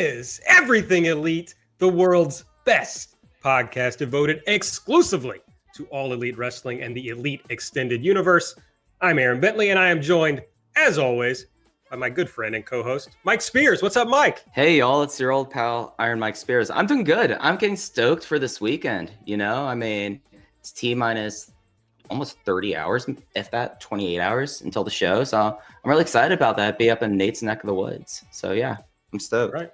Is Everything Elite, the world's best podcast devoted exclusively to all elite wrestling and the elite extended universe. I'm Aaron Bentley, and I am joined, as always, by my good friend and co-host Mike Spears. What's up, Mike? Hey, y'all! It's your old pal Iron Mike Spears. I'm doing good. I'm getting stoked for this weekend. You know, I mean, it's T minus almost 30 hours, if that, 28 hours until the show. So I'm really excited about that. Be up in Nate's neck of the woods. So yeah, I'm stoked. Right.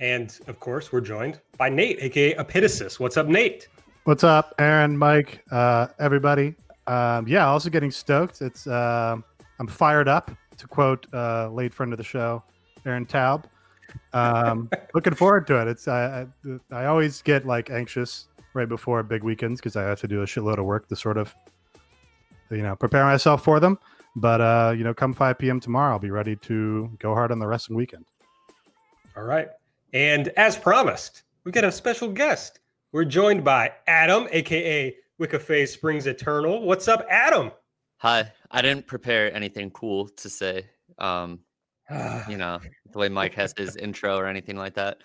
And of course, we're joined by Nate, aka Epitasis. What's up, Nate? What's up, Aaron, Mike, uh, everybody? Um, yeah, also getting stoked. It's uh, I'm fired up to quote uh, late friend of the show, Aaron Taub. Um, looking forward to it. It's I, I, I always get like anxious right before big weekends because I have to do a shitload of work to sort of you know prepare myself for them. But uh, you know, come 5 p.m. tomorrow, I'll be ready to go hard on the wrestling weekend. All right. And as promised, we got a special guest. We're joined by Adam, aka Wicca Phase Springs Eternal. What's up, Adam? Hi. I didn't prepare anything cool to say. Um, you know, the way Mike has his intro or anything like that.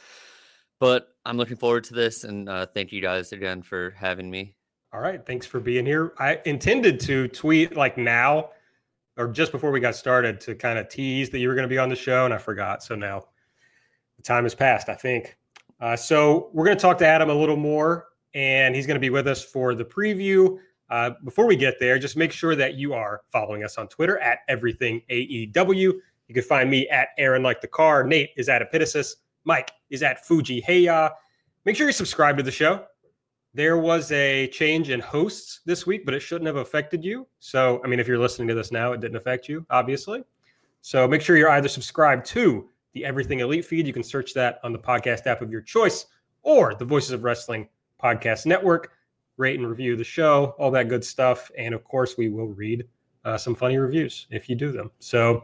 But I'm looking forward to this and uh, thank you guys again for having me. All right. Thanks for being here. I intended to tweet like now or just before we got started to kind of tease that you were going to be on the show, and I forgot. So now time has passed, I think. Uh, so we're going to talk to Adam a little more, and he's going to be with us for the preview. Uh, before we get there, just make sure that you are following us on Twitter at everything AEW. You can find me at Aaron like the car. Nate is at Epitasis. Mike is at Fuji Heya. Make sure you subscribe to the show. There was a change in hosts this week, but it shouldn't have affected you. So, I mean, if you're listening to this now, it didn't affect you, obviously. So make sure you're either subscribed to the Everything Elite feed. You can search that on the podcast app of your choice or the Voices of Wrestling Podcast Network. Rate and review the show, all that good stuff. And of course, we will read uh, some funny reviews if you do them. So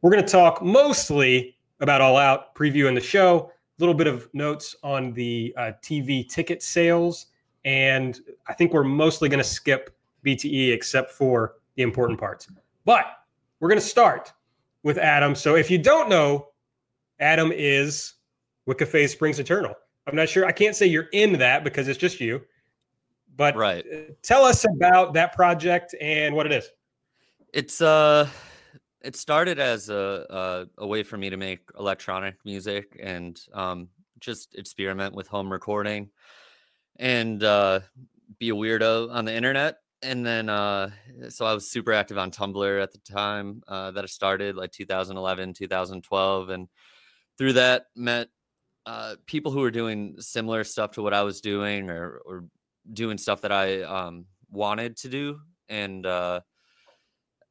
we're going to talk mostly about All Out, previewing the show, a little bit of notes on the uh, TV ticket sales. And I think we're mostly going to skip BTE except for the important parts. But we're going to start with Adam. So if you don't know Adam is Wicca Phase Springs Eternal. I'm not sure. I can't say you're in that because it's just you. But right. Tell us about that project and what it is. It's uh it started as a, a, a way for me to make electronic music and um, just experiment with home recording and uh, be a weirdo on the internet and then uh, so i was super active on tumblr at the time uh, that i started like 2011 2012 and through that met uh, people who were doing similar stuff to what I was doing or, or doing stuff that I um, wanted to do and uh,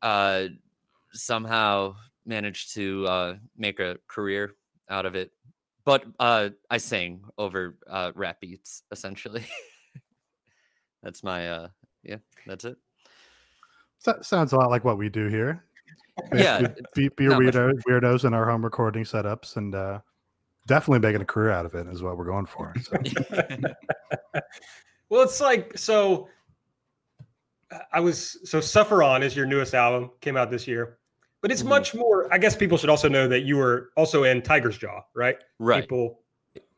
uh, somehow managed to uh, make a career out of it. But uh, I sing over uh, rap beats essentially. that's my yeah, that's it. That sounds a lot like what we do here yeah, be, be weirdo, weirdos in our home recording setups and uh, definitely making a career out of it is what we're going for. So. well, it's like so. I was so "Suffer On" is your newest album, came out this year, but it's mm-hmm. much more. I guess people should also know that you were also in Tiger's Jaw, right? Right. People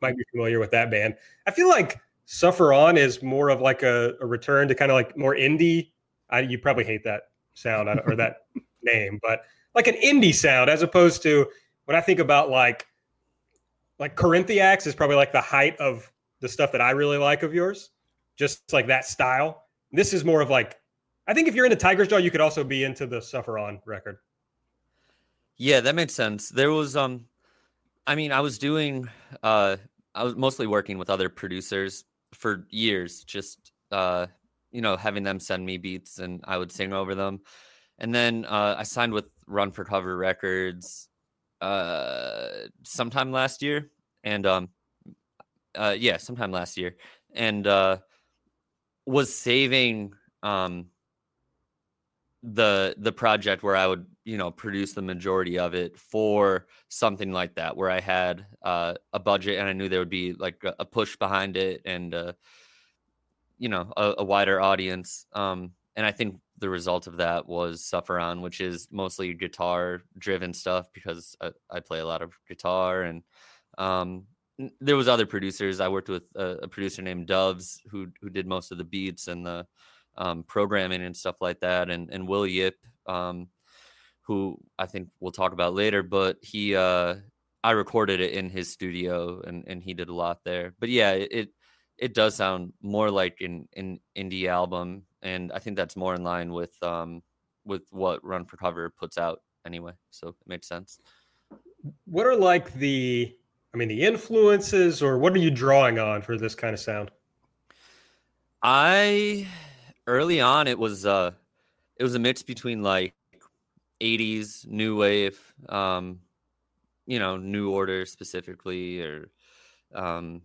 might be familiar with that band. I feel like "Suffer On" is more of like a, a return to kind of like more indie. I, you probably hate that sound or that name, but like an indie sound as opposed to when I think about like like Corinthiacs is probably like the height of the stuff that I really like of yours, just like that style. This is more of like I think if you're into Tiger's Jaw, you could also be into the Suffer On record. Yeah, that makes sense. There was um I mean, I was doing uh I was mostly working with other producers for years, just uh you know, having them send me beats and I would sing over them. And then uh, I signed with Run for Cover Records uh, sometime last year, and um, uh, yeah, sometime last year, and uh, was saving um, the the project where I would you know produce the majority of it for something like that, where I had uh, a budget and I knew there would be like a, push behind it and uh, you know a, a wider audience. Um, and I think the result of that was Suffer On, which is mostly guitar driven stuff because I, I, play a lot of guitar and um, there was other producers. I worked with a, a, producer named Doves who who did most of the beats and the um, programming and stuff like that, and and Will Yip, um, who I think we'll talk about later. But he, uh, I recorded it in his studio, and and he did a lot there. But yeah, it it does sound more like an an indie album, and I think that's more in line with um with what Run for Cover puts out anyway. So it makes sense. What are like the I mean, the influences, or what are you drawing on for this kind of sound? I early on it was uh it was a mix between like 80s new wave um you know new order specifically or um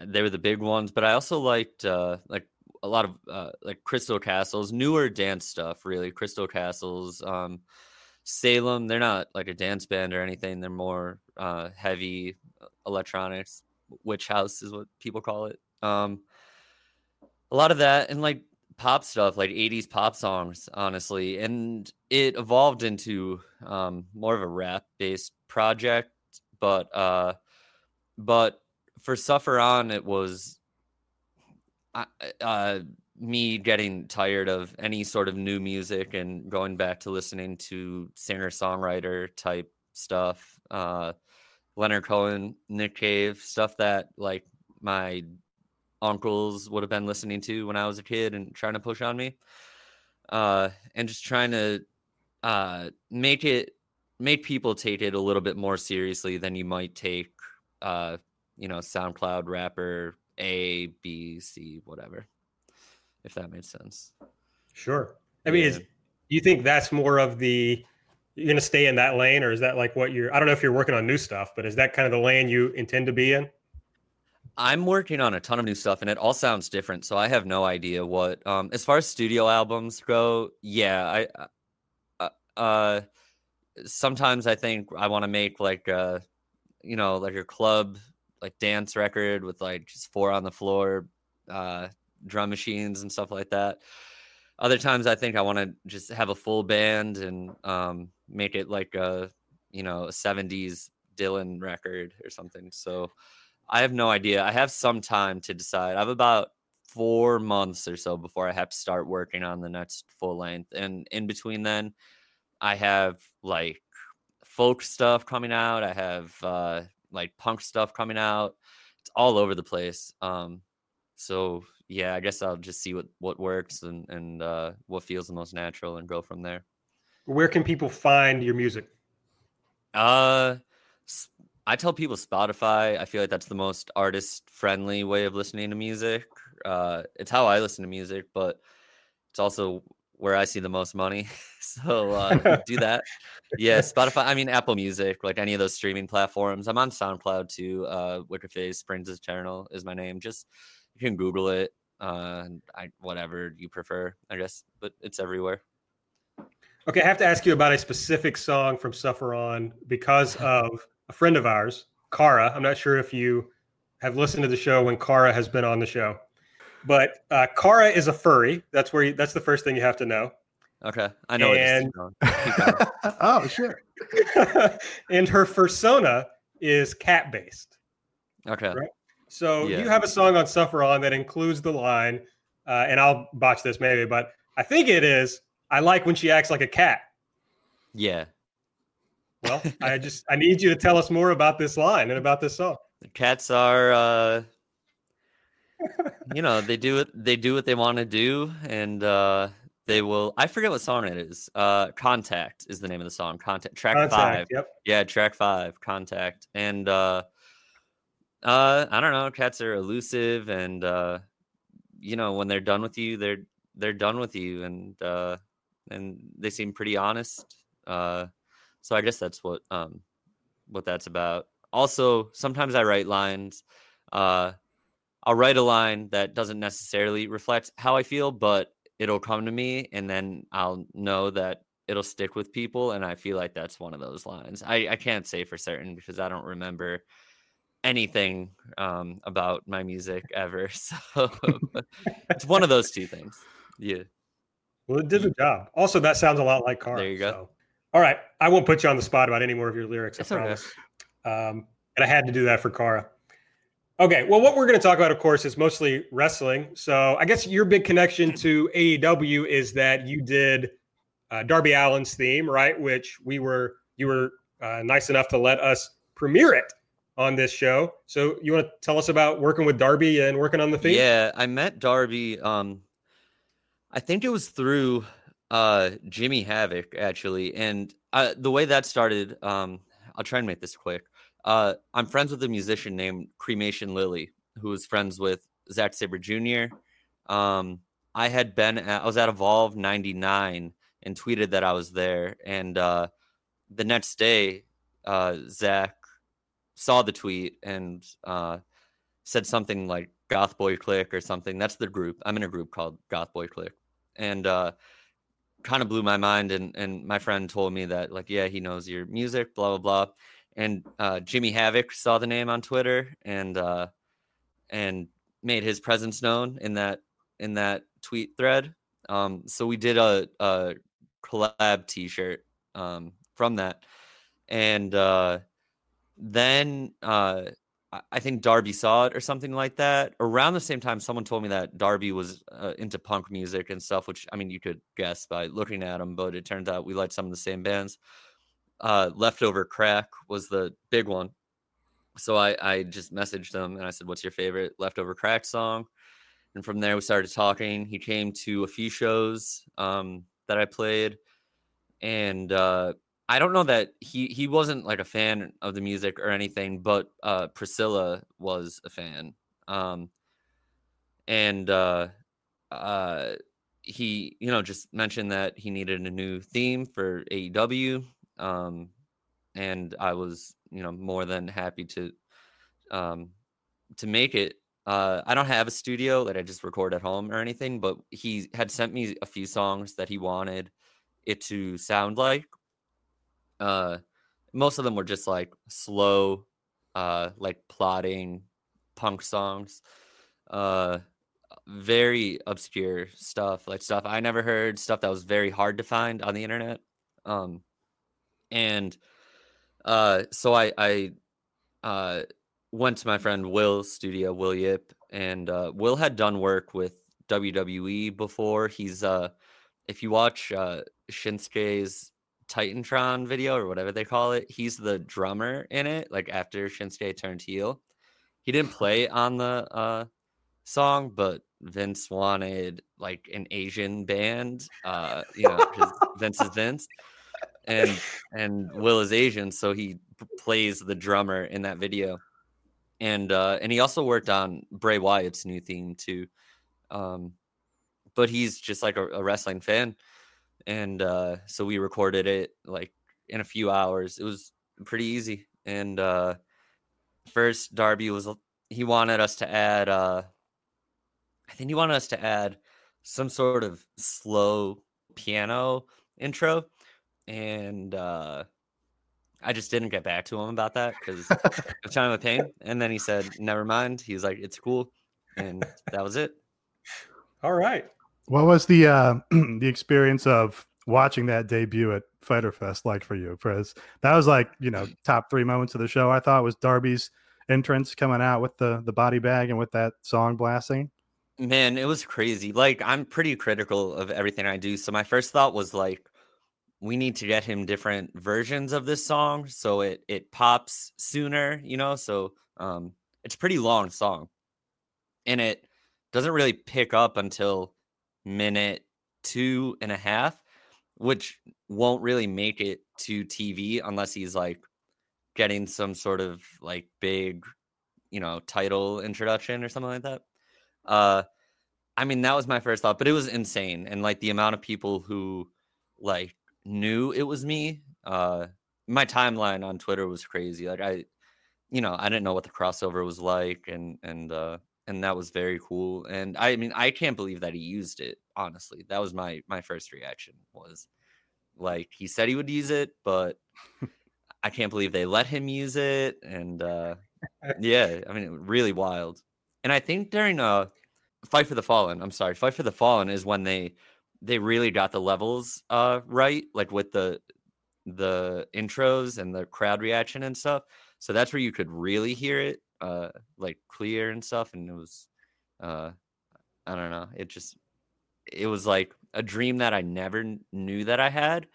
they were the big ones but i also liked uh like a lot of uh like crystal castles newer dance stuff really crystal castles um salem they're not like a dance band or anything they're more uh heavy electronics witch house is what people call it um a lot of that and like pop stuff like 80s pop songs honestly and it evolved into um more of a rap based project but uh but for suffer on it was uh me getting tired of any sort of new music and going back to listening to singer songwriter type stuff uh Leonard Cohen, Nick Cave, stuff that like my uncles would have been listening to when I was a kid and trying to push on me. Uh, and just trying to uh, make it make people take it a little bit more seriously than you might take uh, you know, SoundCloud rapper A, B, C, whatever. If that makes sense. Sure. I mean, yeah. is, you think that's more of the you're going to stay in that lane or is that like what you're i don't know if you're working on new stuff but is that kind of the lane you intend to be in i'm working on a ton of new stuff and it all sounds different so i have no idea what um as far as studio albums go yeah i uh, uh sometimes i think i want to make like uh you know like a club like dance record with like just four on the floor uh drum machines and stuff like that other times i think i want to just have a full band and um make it like a you know a 70s Dylan record or something. So I have no idea. I have some time to decide. I have about four months or so before I have to start working on the next full length. And in between then, I have like folk stuff coming out. I have uh like punk stuff coming out. It's all over the place. Um so yeah, I guess I'll just see what what works and and uh what feels the most natural and go from there where can people find your music? Uh, I tell people Spotify. I feel like that's the most artist friendly way of listening to music. Uh, it's how I listen to music, but it's also where I see the most money. so uh, do that. Yeah, Spotify. I mean, Apple Music, like any of those streaming platforms. I'm on SoundCloud too. Uh, Wicca Phase Springs Eternal is my name. Just you can Google it. Uh, I whatever you prefer, I guess, but it's everywhere. Okay, I have to ask you about a specific song from Suffer On because of a friend of ours, Kara. I'm not sure if you have listened to the show when Kara has been on the show, but uh, Kara is a furry. That's where you, that's the first thing you have to know. Okay, I know. And, oh, sure. and her persona is cat based. Okay. Right? So yeah. you have a song on Suffer On that includes the line, uh, and I'll botch this maybe, but I think it is I like when she acts like a cat. Yeah. Well, I just I need you to tell us more about this line and about this song. The cats are uh you know, they do it they do what they want to do and uh they will I forget what song it is. Uh Contact is the name of the song. Contact track Contact, 5. Yep. Yeah, track 5, Contact. And uh uh I don't know, cats are elusive and uh you know, when they're done with you, they're they're done with you and uh and they seem pretty honest. Uh, so I guess that's what um, what that's about. Also, sometimes I write lines. Uh, I'll write a line that doesn't necessarily reflect how I feel, but it'll come to me, and then I'll know that it'll stick with people. And I feel like that's one of those lines. I, I can't say for certain because I don't remember anything um, about my music ever. So it's one of those two things. Yeah. Well, it did the job. Also, that sounds a lot like Car. There you go. So. All right, I won't put you on the spot about any more of your lyrics. It's I okay. promise. Um, and I had to do that for Cara. Okay, well, what we're going to talk about, of course, is mostly wrestling. So I guess your big connection to AEW is that you did uh, Darby Allin's theme, right? Which we were you were uh, nice enough to let us premiere it on this show. So you want to tell us about working with Darby and working on the theme? Yeah, I met Darby. Um, I think it was through uh Jimmy Havoc actually, and uh, the way that started. Um, I'll try and make this quick. Uh, I'm friends with a musician named Cremation Lily, who was friends with Zack Sabre Jr. Um, I had been at, I was at Evolve '99 and tweeted that I was there, and uh, the next day, uh, Zach saw the tweet and uh, said something like GothBoiClique or something. That's the group. I'm in a group called GothBoiClique. And uh kind of blew my mind and and my friend told me that like yeah, he knows your music, blah blah blah. And uh Jimmy Havoc saw the name on Twitter and uh and made his presence known in that in that tweet thread. Um so we did a a collab t-shirt um from that. And uh then uh I- think Darby saw it or something like that. Around the same time, someone told me that Darby was uh, into punk music and stuff, which I mean, you could guess by looking at him, but it turns out we liked some of the same bands. Uh, Leftover Crack was the big one. So I, I just messaged him and I said, What's your favorite Leftover Crack song? And from there, we started talking. He came to a few shows um, that I played. And uh, I don't know that he he wasn't like a fan of the music or anything, but uh, Priscilla was a fan. Um, and uh, uh, he, you know, just mentioned that he needed a new theme for AEW. Um, and I was, you know, more than happy to um, to make it. Uh, I don't have a studio that I just record at home or anything, but he had sent me a few songs that he wanted it to sound like uh most of them were just like slow uh like plotting punk songs uh very obscure stuff like stuff i never heard stuff that was very hard to find on the internet um and uh so i i uh went to my friend will's studio will yip and uh will had done work with wwe before he's uh if you watch uh shinsuke's Titantron video or whatever they call it. He's the drummer in it. Like after Shinsuke turned heel, he didn't play on the uh, song, but Vince wanted like an Asian band. Uh, you know, because Vince is Vince, and and Will is Asian, so he plays the drummer in that video. And uh, and he also worked on Bray Wyatt's new theme too. Um, but he's just like a, a wrestling fan and uh, so we recorded it like in a few hours. It was pretty easy. And uh, first, Darby was he wanted us to add. Uh, I think he wanted us to add some sort of slow piano intro, and uh, I just didn't get back to him about that because it was kind of a pain. And then he said, "Never mind." He was like, "It's cool," and that was it. All right. What was the uh, the experience of watching that debut at Fyter Fest like for you, Chris? That was like you know top three moments of the show. I thought was Darby's entrance coming out with the the body bag and with that song blasting. Man, it was crazy. Like I'm pretty critical of everything I do. So my first thought was like we need to get him different versions of this song so it it pops sooner, you know? So um it's a pretty long song. And it doesn't really pick up until minute two and a half, which won't really make it to TV unless he's like getting some sort of like big, you know, title introduction or something like that. Uh I mean that was my first thought, but it was insane. And like the amount of people who like knew it was me. Uh my timeline on Twitter was crazy. Like I you know, I didn't know what the crossover was like and and uh and that was very cool. And I mean I can't believe that he used it, honestly. That was my my first reaction was like he said he would use it, but I can't believe they let him use it. And uh yeah, I mean really wild. And I think during uh Fight for the Fallen, I'm sorry, Fight for the Fallen is when they they really got the levels uh right, like with the the intros and the crowd reaction and stuff. So that's where you could really hear it, uh, like clear and stuff. And it was, uh, I don't know, it just, it was like a dream that I never knew that I had.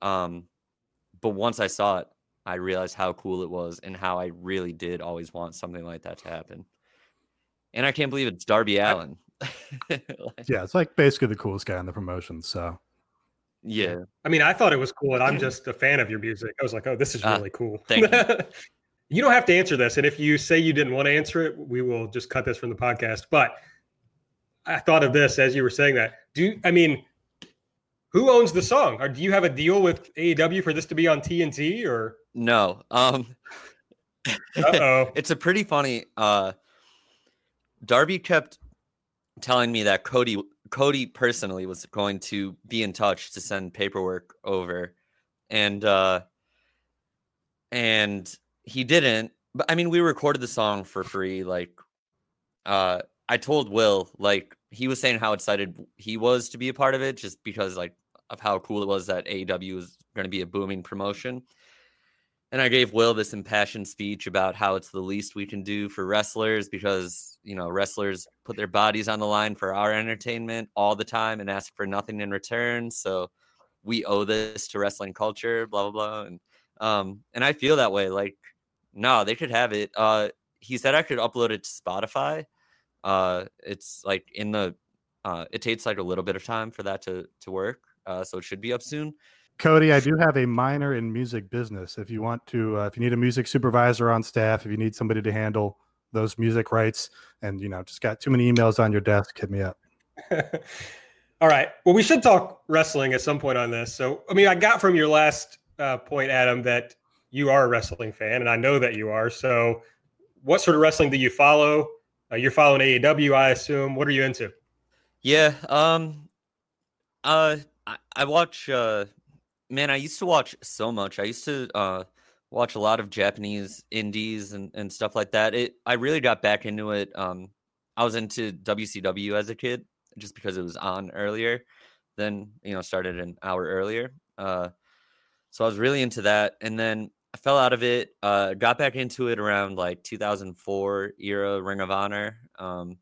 Um, but once I saw it, I realized how cool it was and how I really did always want something like that to happen. And I can't believe it's Darby Allin. Like, yeah, it's like basically the coolest guy in the promotion. So yeah. I mean, I thought it was cool, and I'm just a fan of your music. I was like, oh, this is ah, really uh, cool. Thank you. you don't have to answer this. And if you say you didn't want to answer it, we will just cut this from the podcast. But I thought of this as you were saying that. Do I mean who owns the song? Or do you have a deal with AEW for this to be on TNT or no? Um oh it's a pretty funny uh Darby kept telling me that Cody Cody personally was going to be in touch to send paperwork over, and uh, and he didn't. But I mean, we recorded the song for free. Like, uh, I told Will like he was saying how excited he was to be a part of it, just because like of how cool it was that AEW was going to be a booming promotion. And I gave Will this impassioned speech about how it's the least we can do for wrestlers because, you know, wrestlers put their bodies on the line for our entertainment all the time and ask for nothing in return. So we owe this to wrestling culture, blah, blah, blah. And, um, and I feel that way. Like, no, they could have it. Uh, he said I could upload it to Spotify. Uh, it's like in the, uh, it takes like a little bit of time for that to, to work. Uh, so it should be up soon. Cody, I do have a minor in music business. If you want to, uh, if you need a music supervisor on staff, if you need somebody to handle those music rights, and you know, just got too many emails on your desk, hit me up. All right. Well, we should talk wrestling at some point on this. So, I mean, I got from your last uh, point, Adam, that you are a wrestling fan, and I know that you are. So, what sort of wrestling do you follow? Uh, you're following AEW, I assume. What are you into? Yeah. Um. Uh. I, I watch. Uh man, I used to watch so much. I used to uh, watch a lot of Japanese indies and, and stuff like that. It I really got back into it. Um, I was into WCW as a kid just because it was on earlier. Then you know started an hour earlier. Uh, so I was really into that, and then I fell out of it. Uh, got back into it around like 2004 era Ring of Honor, um,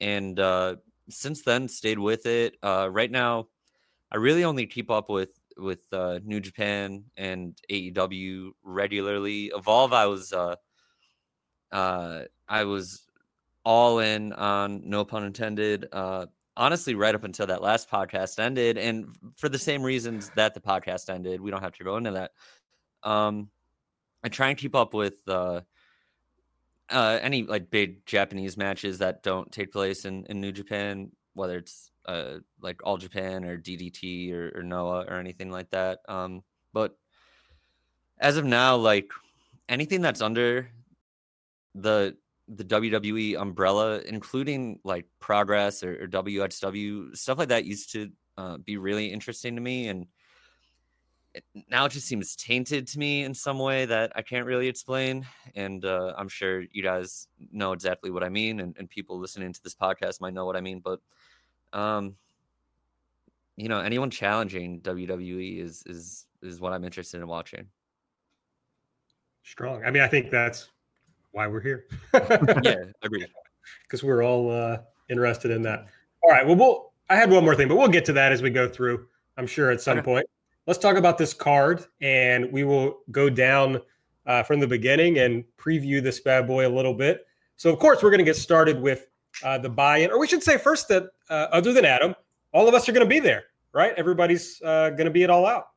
and uh, since then stayed with it. Uh, right now, I really only keep up with with uh, New Japan and AEW regularly. Evolve, I was uh, uh, I was all in on, no pun intended. Uh, honestly, right up until that last podcast ended, and for the same reasons that the podcast ended, we don't have to go into that. Um, I try and keep up with uh, uh, any like big Japanese matches that don't take place in, in New Japan, whether it's uh, like All Japan or DDT or, or Noah or anything like that. Um, but as of now, like anything that's under the the WWE umbrella, including like Progress or, or WXW stuff like that, used to uh, be really interesting to me, and it, now it just seems tainted to me in some way that I can't really explain. And uh, I'm sure you guys know exactly what I mean, and, and people listening to this podcast might know what I mean, but um, you know, anyone challenging WWE is is is what I'm interested in watching. Strong. I mean, I think that's why we're here. yeah, agreed. Because we're all uh, interested in that. All right. Well, we'll. I had one more thing, but we'll get to that as we go through. I'm sure at some okay. point. Let's talk about this card, and we will go down uh, from the beginning and preview this bad boy a little bit. So, of course, we're going to get started with uh, the buy-in, or we should say first that uh, other than Adam, all of us are going to be there, right? Everybody's uh, going to be it all out.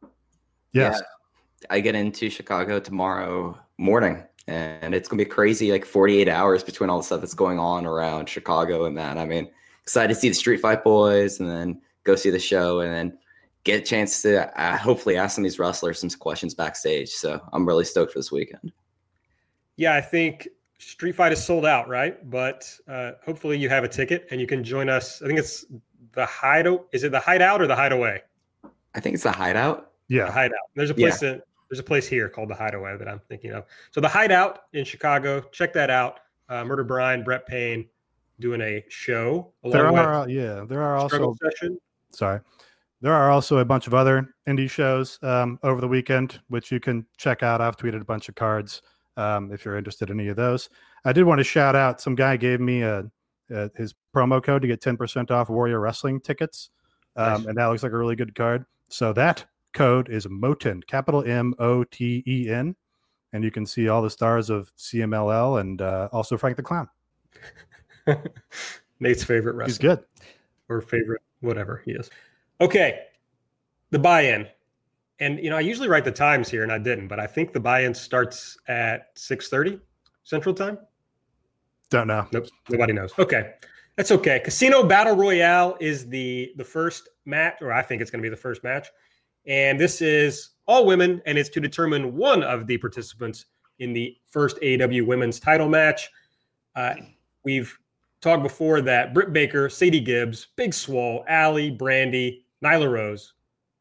Yes. Yeah. I get into Chicago tomorrow morning, and it's going to be crazy, like 48 hours between all the stuff that's going on around Chicago and that. I mean, excited to see the Street Fight Boys, and then go see the show, and then get a chance to uh, hopefully ask some of these wrestlers some questions backstage. So I'm really stoked for this weekend. Yeah, I think Street Fight is sold out, right? But uh, hopefully you have a ticket and you can join us. I think it's the hideout. Is it the hideout or the hideaway? I think it's the hideout. Yeah, the hideout. There's a place yeah. that there's a place here called the Hideaway that I'm thinking of. So the Hideout in Chicago. Check that out. Uh, Murder Brian, Brett Payne doing a show. There are, uh, yeah, there are also. Session. Sorry, there are also a bunch of other indie shows um, over the weekend, which you can check out. I've tweeted a bunch of cards um, if you're interested in any of those. I did want to shout out some guy gave me a, a his promo code to get 10% off Warrior Wrestling tickets. Um, Nice. And that looks like a really good card. So that code is MOTEN, capital M O T E N. And you can see all the stars of CMLL and uh, also Frank the Clown. Nate's favorite wrestler He's good. or favorite whatever he is. Okay, the buy-in, and you know I usually write the times here, and I didn't, but I think the buy-in starts at six thirty Central Time. Don't know. Nope, nobody knows. Okay, that's okay. Casino Battle Royale is the the first match, or I think it's going to be the first match, and this is all women, and it's to determine one of the participants in the first AEW Women's Title match. Uh, we've talked before that Britt Baker, Sadie Gibbs, Big Swole, Allie, Brandy, Nyla Rose.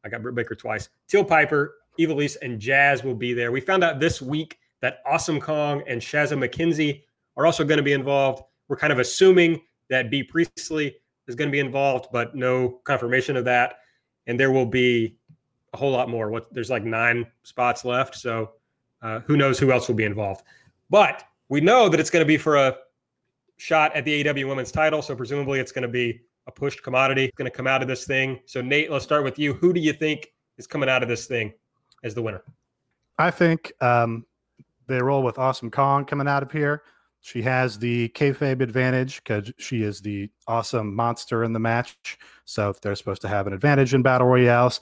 I got Britt Baker twice. Teal Piper, Ivelisse, and Jazz will be there. We found out this week that Awesome Kong and Shazza McKenzie are also going to be involved. We're kind of assuming that Bea Priestley is going to be involved, but no confirmation of that. And there will be a whole lot more. What there's like nine spots left, so uh, who knows who else will be involved. But we know that it's going to be for a shot at the AEW Women's Title, so presumably it's going to be a pushed commodity. Going to come out of this thing. So Nate, let's start with you. Who do you think is coming out of this thing as the winner? I think um, they roll with Awesome Kong coming out of here. She has the kayfabe advantage because she is the awesome monster in the match. So if they're supposed to have an advantage in battle royales.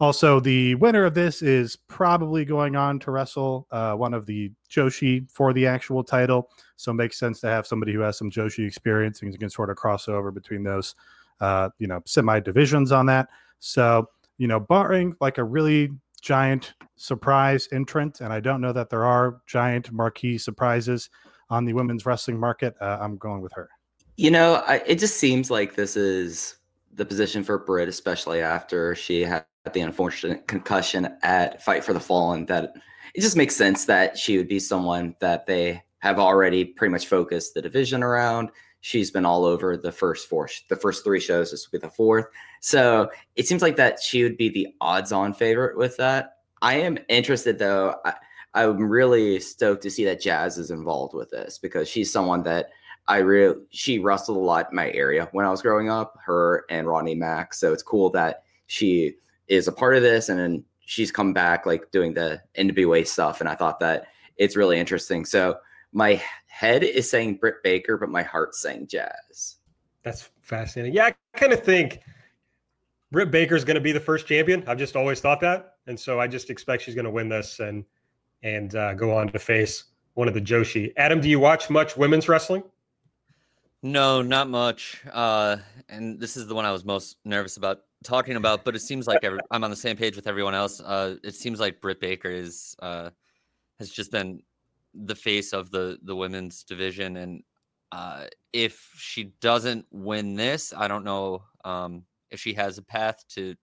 Also, the winner of this is probably going on to wrestle uh, one of the Joshi for the actual title. So it makes sense to have somebody who has some Joshi experience and can sort of cross over between those, uh, you know, semi divisions on that. So, you know, barring like a really giant surprise entrant, and I don't know that there are giant marquee surprises on the women's wrestling market. Uh, I'm going with her. You know, I, it just seems like this is the position for Britt, especially after she had the unfortunate concussion at Fight for the Fallen. That it just makes sense that she would be someone that they have already pretty much focused the division around. She's been all over the first four, the first three shows. This will be the fourth. So it seems like that she would be the odds-on favorite with that. I am interested though. I, I'm really stoked to see that Jazz is involved with this because she's someone that I really she wrestled a lot in my area when I was growing up. Her and Ronnie Mack. So it's cool that she is a part of this, and then she's come back like doing the NWA stuff. And I thought that it's really interesting. So my head is saying Britt Baker, but my heart's saying Jazz. That's fascinating. Yeah, I kind of think Britt Baker's going to be the first champion. I've just always thought that, and so I just expect she's going to win this and and uh, go on to face one of the Joshi. Adam, do you watch much women's wrestling? No, not much. Uh, and this is the one I was most nervous about talking about. But it seems like every, I'm on the same page with everyone else. Uh, it seems like Britt Baker is uh, has just been the face of the the women's division, and uh, if she doesn't win this, I don't know um, if she has a path to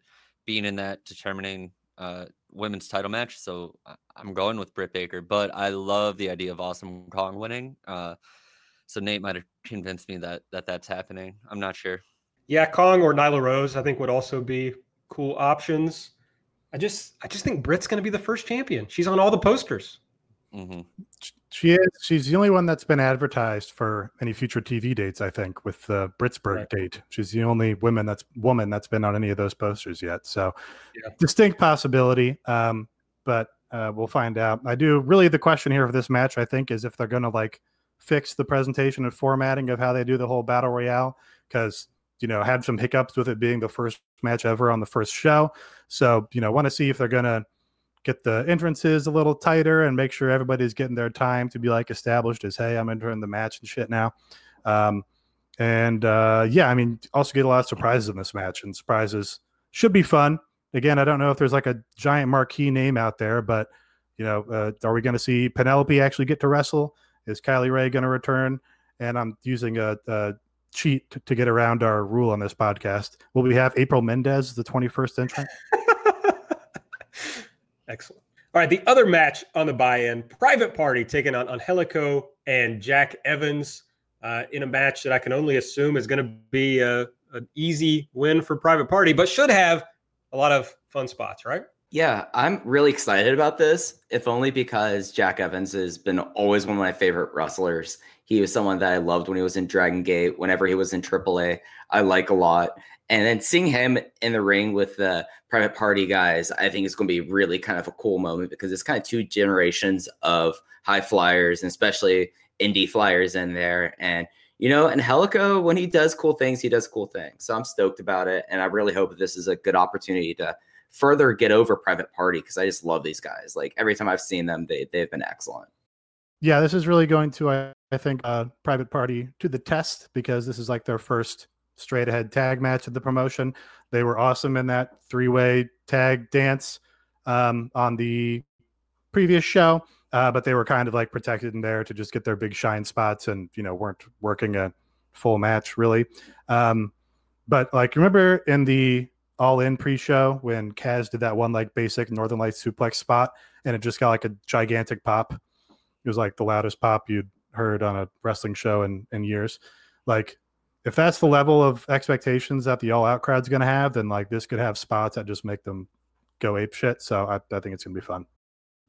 being in that determining uh, women's title match. So I- I'm going with Britt Baker, but I love the idea of Awesome Kong winning. Uh, so Nate might have convinced me that that that's happening. I'm not sure. Yeah, Kong or Nyla Rose, I think would also be cool options. I just I just think Britt's going to be the first champion. She's on all the posters. hmm She is. She's the only one that's been advertised for any future TV dates. I think with the Britsburg Right. date, she's the only woman that's woman that's been on any of those posters yet. So, Yeah. distinct possibility. Um, but uh, we'll find out. I do really the question here for this match. I think is if they're going to like fix the presentation and formatting of how they do the whole battle royale because you know had some hiccups with it being the first match ever on the first show. So you know want to see if they're to get the entrances a little tighter and make sure everybody's getting their time to be like established as hey i'm entering the match and shit now. Um and uh yeah i mean also get a lot of surprises in this match and surprises should be fun. Again i don't know if there's like a giant marquee name out there but you know uh, are we going to see penelope actually get to wrestle is kylie rae going to return and i'm using a, a cheat to, to get around our rule on this podcast will we have april mendez the 21st entrant Excellent. All right, the other match on the buy-in, Private Party taking on Angelico and Jack Evans uh, in a match that I can only assume is going to be a, an easy win for Private Party, but should have a lot of fun spots, right? Yeah, I'm really excited about this, if only because Jack Evans has been always one of my favorite wrestlers. He was someone that I loved when he was in Dragon Gate, whenever he was in AAA. I like a lot. And then seeing him in the ring with the private party guys, I think is going to be really kind of a cool moment because it's kind of two generations of high flyers and especially indie flyers in there. And, you know, Angelico, when he does cool things, he does cool things. So I'm stoked about it. And I really hope this is a good opportunity to further get over private party because I just love these guys. Like every time I've seen them, they, they've been excellent. Yeah, this is really going to, I, I think, uh, private party to the test because this is like their first straight ahead tag match of the promotion. They were awesome in that three way tag dance um, on the previous show, uh, but they were kind of like protected in there to just get their big shine spots and, you know, weren't working a full match really. Um, but like, remember in the all in pre show when Kaz did that one like basic Northern Lights suplex spot and it just got like a gigantic pop? It was like the loudest pop you'd heard on a wrestling show in, in years. Like if that's the level of expectations that the all out crowd's going to have, then like this could have spots that just make them go ape shit. So I, I think it's going to be fun.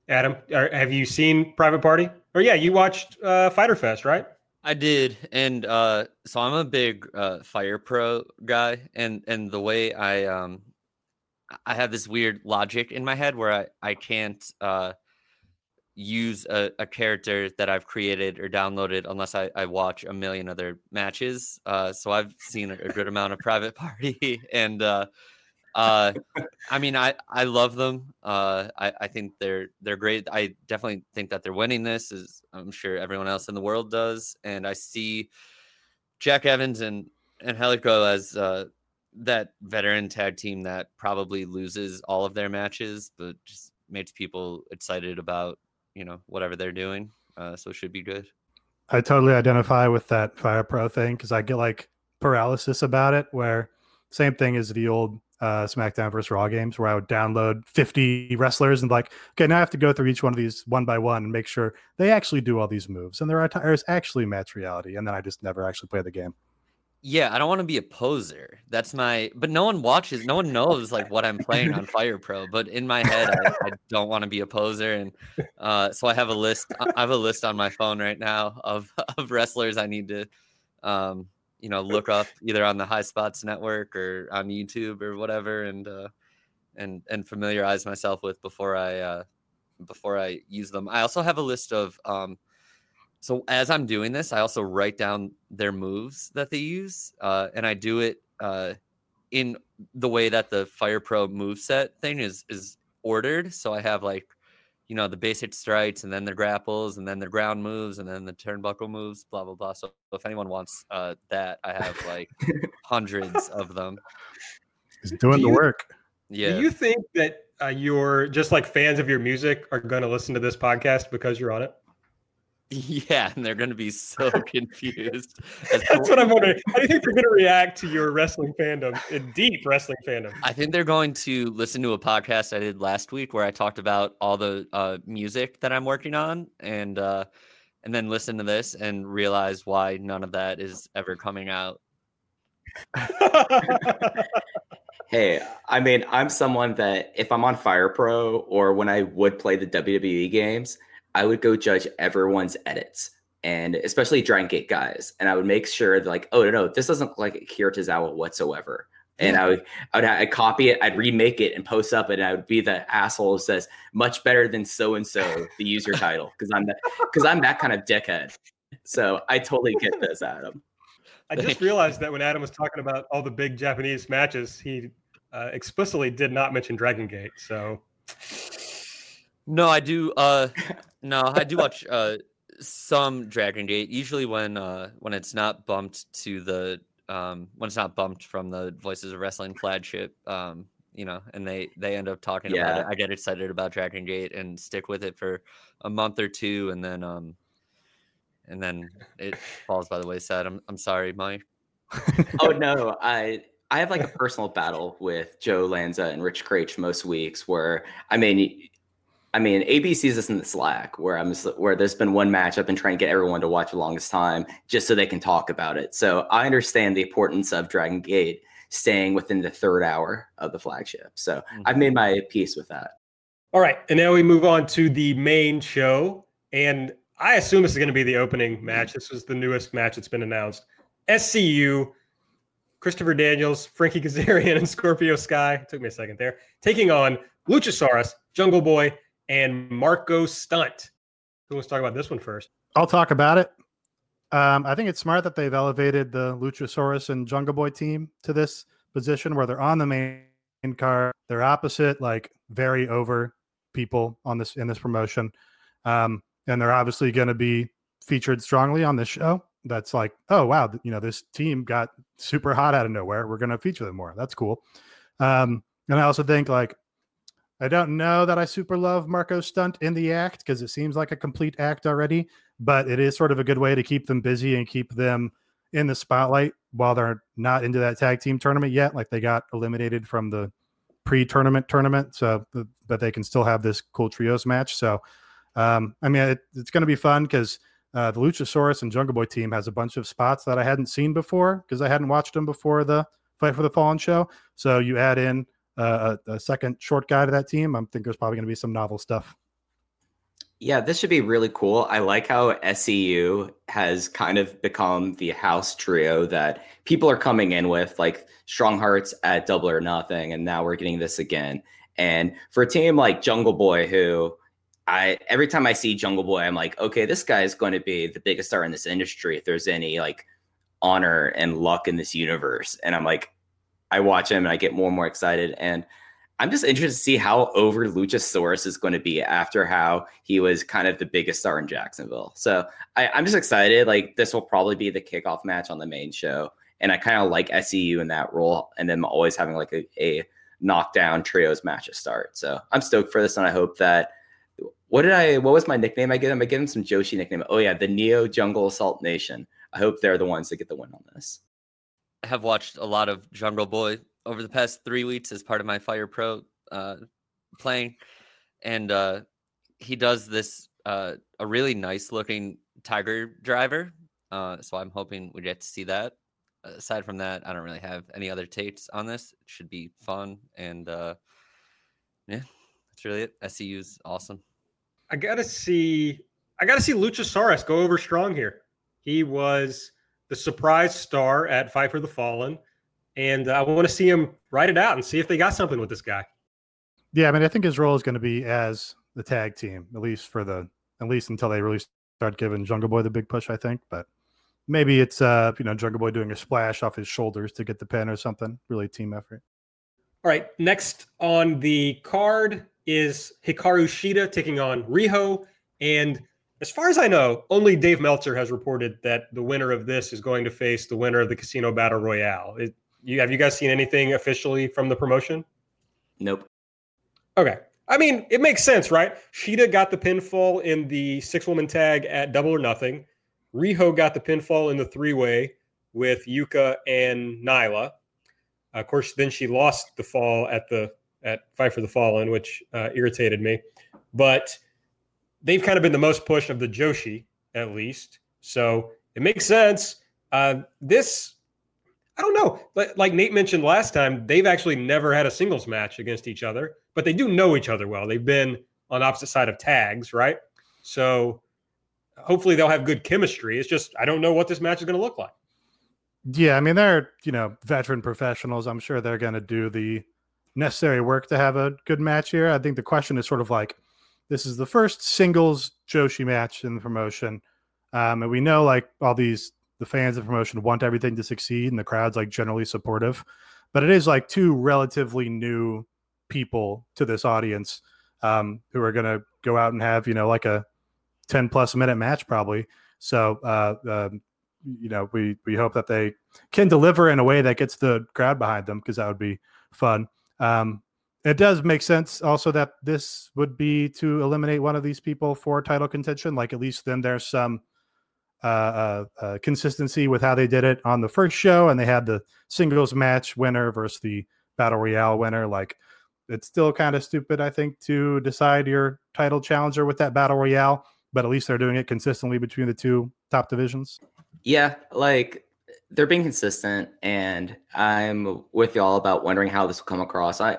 Adam, are, have you seen Private Party? Or yeah, you watched uh, Fyter Fest, right? I did, and uh, so I'm a big uh, Fire Pro guy, and and the way I um I have this weird logic in my head where I I can't uh use a, a, character that I've created or downloaded unless I, I watch a million other matches. Uh, so I've seen a, good amount of Private Party, and uh, uh, I mean, I I love them. Uh, I I think they're they're great. I definitely think that they're winning this, as I'm sure everyone else in the world does. And I see Jack Evans and Angelico as uh, that veteran tag team that probably loses all of their matches, but just makes people excited about you know whatever they're doing. Uh, so it should be good. I totally identify with that Fire Pro thing because I get like paralysis about it. Where same thing as the old uh, SmackDown versus Raw games, where I would download 50 wrestlers and like, okay, now I have to go through each one of these one by one and make sure they actually do all these moves and there are there's actually match reality, and then I just never actually play the game yeah, I don't want to be a poser. That's my, but no one watches, no one knows like what I'm playing on Fire Pro. But in my head, I, I don't want to be a poser, and uh, so I have a list. I have a list on my phone right now of of wrestlers I need to, um, you know, look up either on the High Spots Network or on YouTube or whatever, and uh, and and familiarize myself with before I uh, before I use them. I also have a list of um, so as I'm doing this, I also write down their moves that they use, uh, and I do it uh, in the way that the Fire Pro move set thing is is ordered. So I have like, you know, the basic strikes, and then their grapples, and then their ground moves, and then the turnbuckle moves, blah blah blah. So if anyone wants uh, that, I have like hundreds of them. He's doing do the you, work. Yeah. Do you think that uh, you're just like fans of your music are going to listen to this podcast because you're on it? Yeah, and they're going to be so confused. That's what I'm wondering. How do you think they're going to react to your wrestling fandom, in deep wrestling fandom? I think they're going to listen to a podcast I did last week where I talked about all the uh, music that I'm working on, and uh, and then listen to this and realize why none of that is ever coming out. hey, I mean, I'm someone that if I'm on Fire Pro or when I would play the WWE games I would go judge everyone's edits and especially Dragon Gate guys. And I would make sure that like, oh no, no, this doesn't look like Akira Tozawa whatsoever. And yeah. I would, I would, I'd copy it, I'd remake it and post up, and I would be the asshole who says much better than so and so the user title because I'm that because I'm that kind of dickhead. So I totally get this, Adam. I just realized that when Adam was talking about all the big Japanese matches, he uh, explicitly did not mention Dragon Gate. So no, I do. Uh, no, I do watch uh, some Dragon Gate. Usually when uh, when it's not bumped to the um, when it's not bumped from the Voices of Wrestling flagship. Um, you know, and they they end up talking yeah. about it. I get excited about Dragon Gate and stick with it for a month or two, and then um, and then it falls by the wayside. I'm I'm sorry, Mike. oh no, I I have like a personal battle with Joe Lanza and Rich Kraetsch most weeks where I mean I mean, ABC is this in the Slack where I'm where there's been one match I've been trying to get everyone to watch the longest time just so they can talk about it. So I understand the importance of Dragon Gate staying within the third hour of the flagship. So mm-hmm. I've made my peace with that. All right. And now we move on to the main show. And I assume this is going to be the opening match. This was the newest match that's been announced. SCU, Christopher Daniels, Frankie Kazarian, and Scorpio Sky. It took me a second there. Taking on Luchasaurus, Jungle Boy, and Marko Stunt. Who wants to talk about this one first? I'll talk about it. Um, I think it's smart that they've elevated the Luchasaurus and Jungle Boy team to this position where they're on the main card. They're opposite, like very over people on this in this promotion, um, and they're obviously going to be featured strongly on this show. That's like, oh wow, you know, this team got super hot out of nowhere. We're going to feature them more. That's cool. Um, and I also think like I don't know that I super love Marco's Stunt in the act because it seems like a complete act already, but it is sort of a good way to keep them busy and keep them in the spotlight while they're not into that tag team tournament yet. Like they got eliminated from the pre-tournament tournament, so but they can still have this cool trios match. So, um, I mean, it, it's going to be fun because uh, the Luchasaurus and Jungle Boy team has a bunch of spots that I hadn't seen before because I hadn't watched them before the Fight for the Fallen show. So you add in a, a, second short guy to that team, I think there's probably going to be some novel stuff. Yeah, this should be really cool. I like how SCU has kind of become the house trio that people are coming in with, like Strong Hearts at Double or Nothing, and now we're getting this again. And for a team like Jungle Boy, who I every time I see Jungle Boy, I'm like, okay, this guy is going to be the biggest star in this industry if there's any like honor and luck in this universe. And I'm like, I watch him and I get more and more excited. And I'm just interested to see how over Luchasaurus is going to be after how he was kind of the biggest star in Jacksonville. So I, am just excited. Like this will probably be the kickoff match on the main show. And I kind of like SCU in that role. And then always having like a, a knockdown trios match to start. So I'm stoked for this. And I hope that what did I what was my nickname I get him? I get him some Joshi nickname. Oh yeah, the Neo Jungle Assault Nation. I hope they're the ones that get the win on this have watched a lot of Jungle Boy over the past three weeks as part of my Fire Pro uh, playing, and uh, he does this uh, a really nice looking Tiger Driver. Uh, so I'm hoping we get to see that. Aside from that, I don't really have any other takes on this. It should be fun, and uh, yeah, that's really it. SCU's awesome. I gotta see. I gotta see Luchasaurus go over strong here. He was the surprise star at Fight for the Fallen, and I want to see him write it out and see if they got something with this guy. Yeah, I mean, I think his role is going to be as the tag team, at least for the at least until they really start giving Jungle Boy the big push. I think, but maybe it's uh you know Jungle Boy doing a splash off his shoulders to get the pin or something. Really team effort. All right, next on the card is Hikaru Shida taking on Riho and as far as I know, only Dave Meltzer has reported that the winner of this is going to face the winner of the Casino Battle Royale. It, you, have you guys seen anything officially from the promotion? Nope. Okay. I mean, it makes sense, right? Shida got the pinfall in the six woman tag at Double or Nothing. Riho got the pinfall in the three way with Yuka and Nyla. Of course, then she lost the fall at the at Fight for the Fallen, which uh, irritated me. But they've kind of been the most push of the Joshi, at least. So it makes sense. Uh, this, I don't know. Like, like Nate mentioned last time, they've actually never had a singles match against each other, but they do know each other well. They've been on opposite side of tags, right? So hopefully they'll have good chemistry. It's just I don't know what this match is going to look like. Yeah, I mean they're you know veteran professionals. I'm sure they're going to do the necessary work to have a good match here. I think the question is sort of like this is the first singles Joshi match in the promotion. Um, and we know like all these the fans of the promotion want everything to succeed and the crowd's like generally supportive. But it is like two relatively new people to this audience um, who are gonna go out and have, you know, like a 10 plus minute match probably. So uh, um, you know, we we hope that they can deliver in a way that gets the crowd behind them because that would be fun. Um, it does make sense also that this would be to eliminate one of these people for title contention. Like at least then there's some uh, uh, uh, consistency with how they did it on the first show, and they had the singles match winner versus the battle royale winner. Like it's still kind of stupid, I think, to decide your title challenger with that battle royale, but at least they're doing it consistently between the two top divisions. Yeah, like they're being consistent, and I'm with y'all about wondering how this will come across. I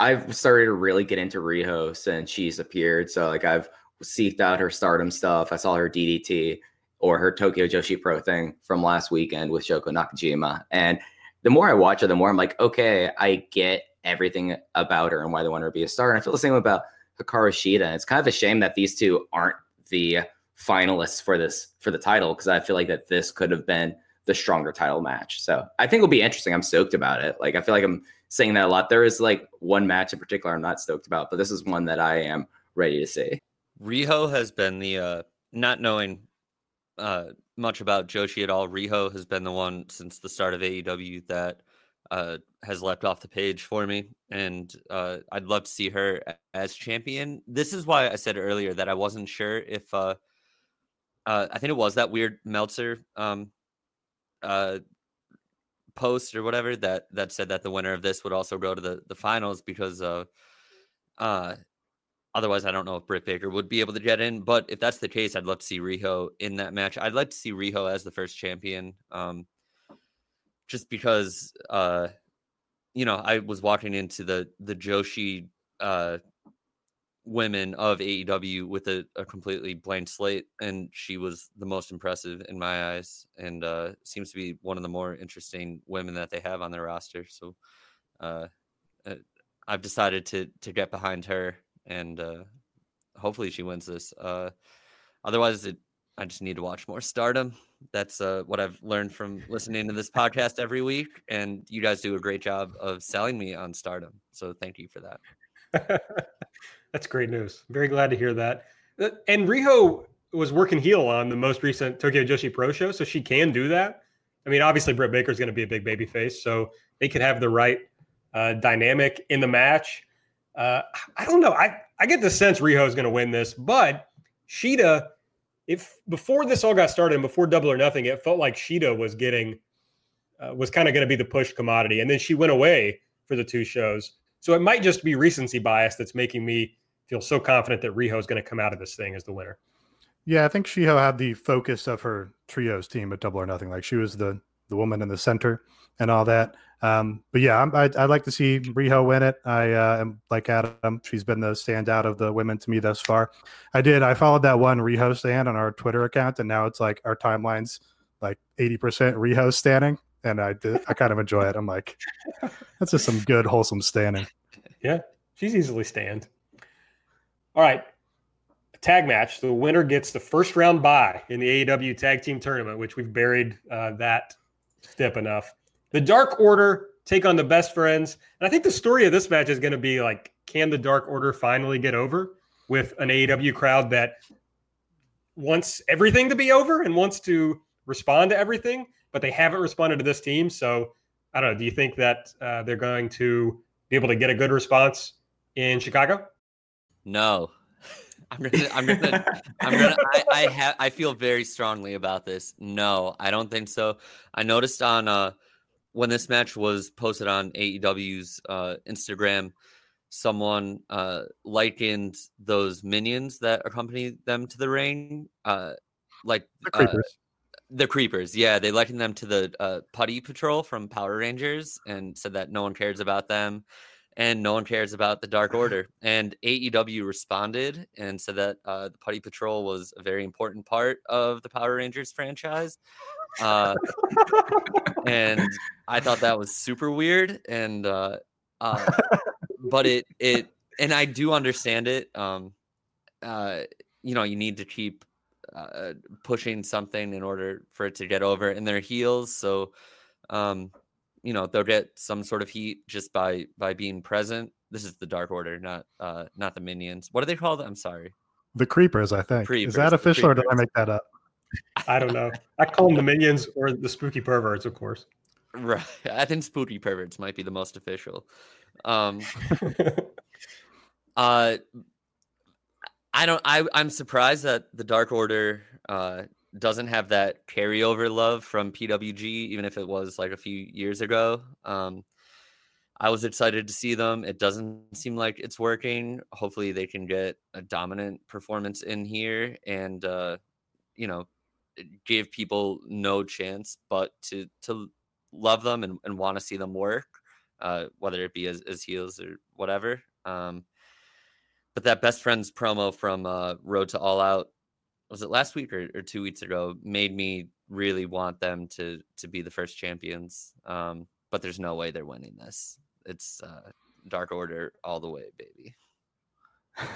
I've started to really get into Riho since she's appeared. So like I've seeked out her Stardom stuff. I saw her DDT or her Tokyo Joshi Pro thing from last weekend with Shoko Nakajima, and the more I watch her, the more I'm like, okay, I get everything about her and why they want her to be a star. And I feel the same about Hikaru Shida. And it's kind of a shame that these two aren't the finalists for this for the title because I feel like that this could have been the stronger title match. So I think it'll be interesting. I'm stoked about it. Like I feel like I'm saying that a lot. There is like one match in particular I'm not stoked about, but this is one that I am ready to see. Riho has been the uh not knowing uh much about Joshi at all. Riho has been the one since the start of AEW that uh has leapt off the page for me and uh I'd love to see her as champion. This is why I said earlier that I wasn't sure if uh uh, I think it was that weird Meltzer um, uh, post or whatever that that said that the winner of this would also go to the the finals because uh, uh, otherwise I don't know if Britt Baker would be able to get in. But if that's the case, I'd love to see Riho in that match. I'd like to see Riho as the first champion, um, just because uh, you know I was walking into the the Joshi uh, women of AEW with a, a, completely blank slate, and she was the most impressive in my eyes, and uh, seems to be one of the more interesting women that they have on their roster. So, uh, uh I've decided to to get behind her, and uh, hopefully she wins this. Uh, otherwise, it, I just need to watch more Stardom. That's uh, what I've learned from listening to this podcast every week, and you guys do a great job of selling me on Stardom. So, thank you for that. That's great news. Very glad to hear that. Uh, and Riho was working heel on the most recent Tokyo Joshi Pro show, so she can do that. I mean, obviously Britt Baker is going to be a big baby face, so they could have the right uh, dynamic in the match. Uh, I don't know. I I get the sense Riho is going to win this, but Shida, if before this all got started and before Double or Nothing, it felt like Shida was getting uh, was kind of going to be the push commodity, and then she went away for the two shows. So it might just be recency bias that's making me feel so confident that Riho is going to come out of this thing as the winner. Yeah, I think Shiho had the focus of her trios team at Double or Nothing. Like she was the the woman in the center and all that. Um, but yeah, i would like to see Riho win it. I uh, am like Adam; she's been the standout of the women to me thus far. I did. I followed that one Riho stand on our Twitter account, and now it's like our timeline's like eighty percent Riho standing, and I did, I kind of enjoy it. I'm like, that's just some good wholesome standing. Yeah, she's easily stand. All right. Tag match. The winner gets the first round bye in the AEW tag team tournament, which we've buried uh, that step enough. The Dark Order take on the best friends. And I think the story of this match is going to be like, can the Dark Order finally get over with an AEW crowd that wants everything to be over and wants to respond to everything, but they haven't responded to this team. So I don't know. Do you think that uh, they're going to be able to get a good response in Chicago? No. I'm gonna, I'm gonna, I'm gonna, I, I have, I feel very strongly about this. No, I don't think so. I noticed on, uh, when this match was posted on AEW's, uh, Instagram, someone, uh, likened those minions that accompany them to the ring, uh, like, the creepers. The creepers, yeah, they likened them to the uh, Putty Patrol from Power Rangers, and said that no one cares about them and no one cares about the Dark Order. And AEW responded and said that uh, the Putty Patrol was a very important part of the Power Rangers franchise. Uh, and I thought that was super weird. And uh, uh but it it and I do understand it. Um, uh, you know, you need to keep uh, pushing something in order for it to get over in their heels. So. Um, you know they'll get some sort of heat just by by being present. This is the Dark Order, not uh not the minions. What are they called? I'm sorry. The creepers, I think. Creepers, is that official or did I make that up? I don't know. I call them the minions or the spooky perverts, of course. Right. I think spooky perverts might be the most official. Um uh I don't I I'm surprised that the Dark Order uh doesn't have that carryover love from PWG, even if it was like a few years ago. Um, I was excited to see them. It doesn't seem like it's working. Hopefully, they can get a dominant performance in here, and uh, you know, gave people no chance but to to love them and, and want to see them work, uh, whether it be as, as heels or whatever. Um, but that best friends promo from uh, Road to All Out was it last week or, or two weeks ago made me really want them to to be the first champions. Um, but there's no way they're winning this. It's uh, Dark Order all the way, baby.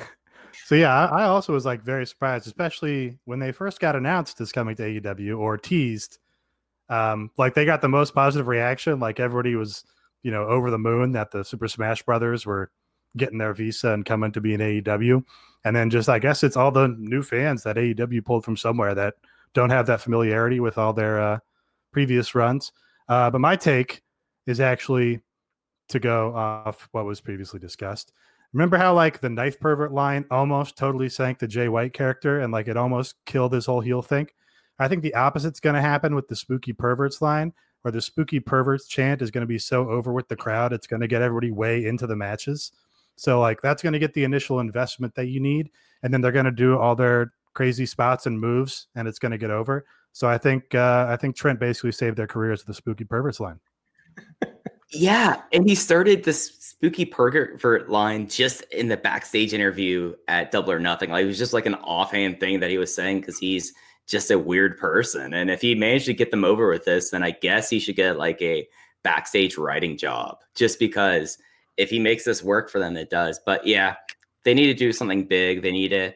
so yeah, I, I also was like very surprised, especially when they first got announced as coming to AEW or teased. Um, like they got the most positive reaction. Like everybody was, you know, over the moon that the Super Smash Brothers were getting their visa and coming to be in AEW. And then just I guess it's all the new fans that AEW pulled from somewhere that don't have that familiarity with all their uh, previous runs. Uh, but my take is actually to go off what was previously discussed. Remember how like the knife pervert line almost totally sank the Jay White character and like it almost killed his whole heel thing? I think the opposite's going to happen with the spooky perverts line, where the spooky perverts chant is going to be so over with the crowd, it's going to get everybody way into the matches. So like that's going to get the initial investment that you need, and then they're going to do all their crazy spots and moves, and it's going to get over. So I think uh, I think Trent basically saved their careers with the spooky perverts line. Yeah, and he started this spooky pervert line just in the backstage interview at Double or Nothing. Like it was just like an offhand thing that he was saying because he's just a weird person. And if he managed to get them over with this, then I guess he should get like a backstage writing job. Just because if he makes this work for them, it does. But yeah, they need to do something big. They need to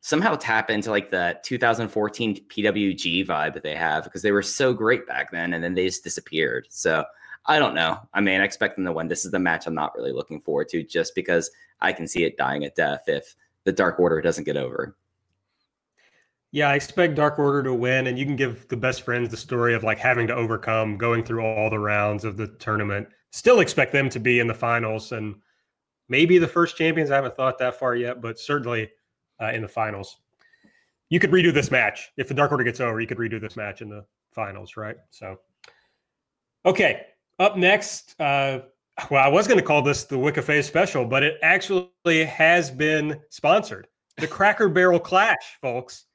somehow tap into like the 2014 PWG vibe that they have because they were so great back then and then they just disappeared. So I don't know. I mean, I expect them to win. This is the match I'm not really looking forward to just because I can see it dying a death if the Dark Order doesn't get over. Yeah, I expect Dark Order to win, and you can give the best friends the story of like having to overcome going through all the rounds of the tournament. Still expect them to be in the finals and maybe the first champions. I haven't thought that far yet, but certainly uh, in the finals. You could redo this match if the Dark Order gets over. You could redo this match in the finals, right? So, okay, up next, uh, well, I was going to call this the Phase special, but it actually has been sponsored. The Cracker Barrel Clash, folks.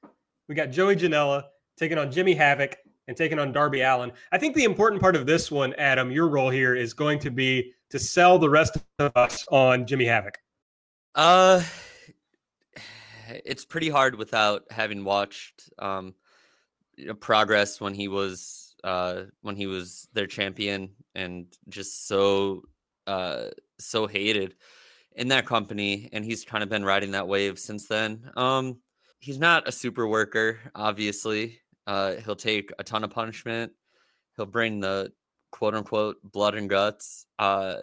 We got Joey Janela taking on Jimmy Havoc and taking on Darby Allin. I think the important part of this one, Adam, your role here is going to be to sell the rest of us on Jimmy Havoc. Uh, it's pretty hard without having watched um, progress when he was uh, when he was their champion and just so uh, so hated in that company, and he's kind of been riding that wave since then. Um, he's not a super worker, obviously. Uh, he'll take a ton of punishment. He'll bring the quote unquote blood and guts. Uh,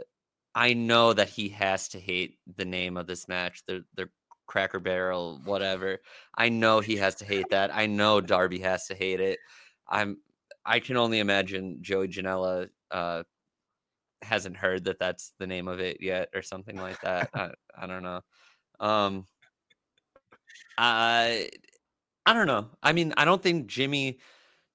I know that he has to hate the name of this match. The the Cracker Barrel, whatever. I know he has to hate that. I know Darby has to hate it. I'm I can only imagine Joey Janela uh, hasn't heard that that's the name of it yet or something like that. I, I don't know. Um, I I don't know. I mean, I don't think Jimmy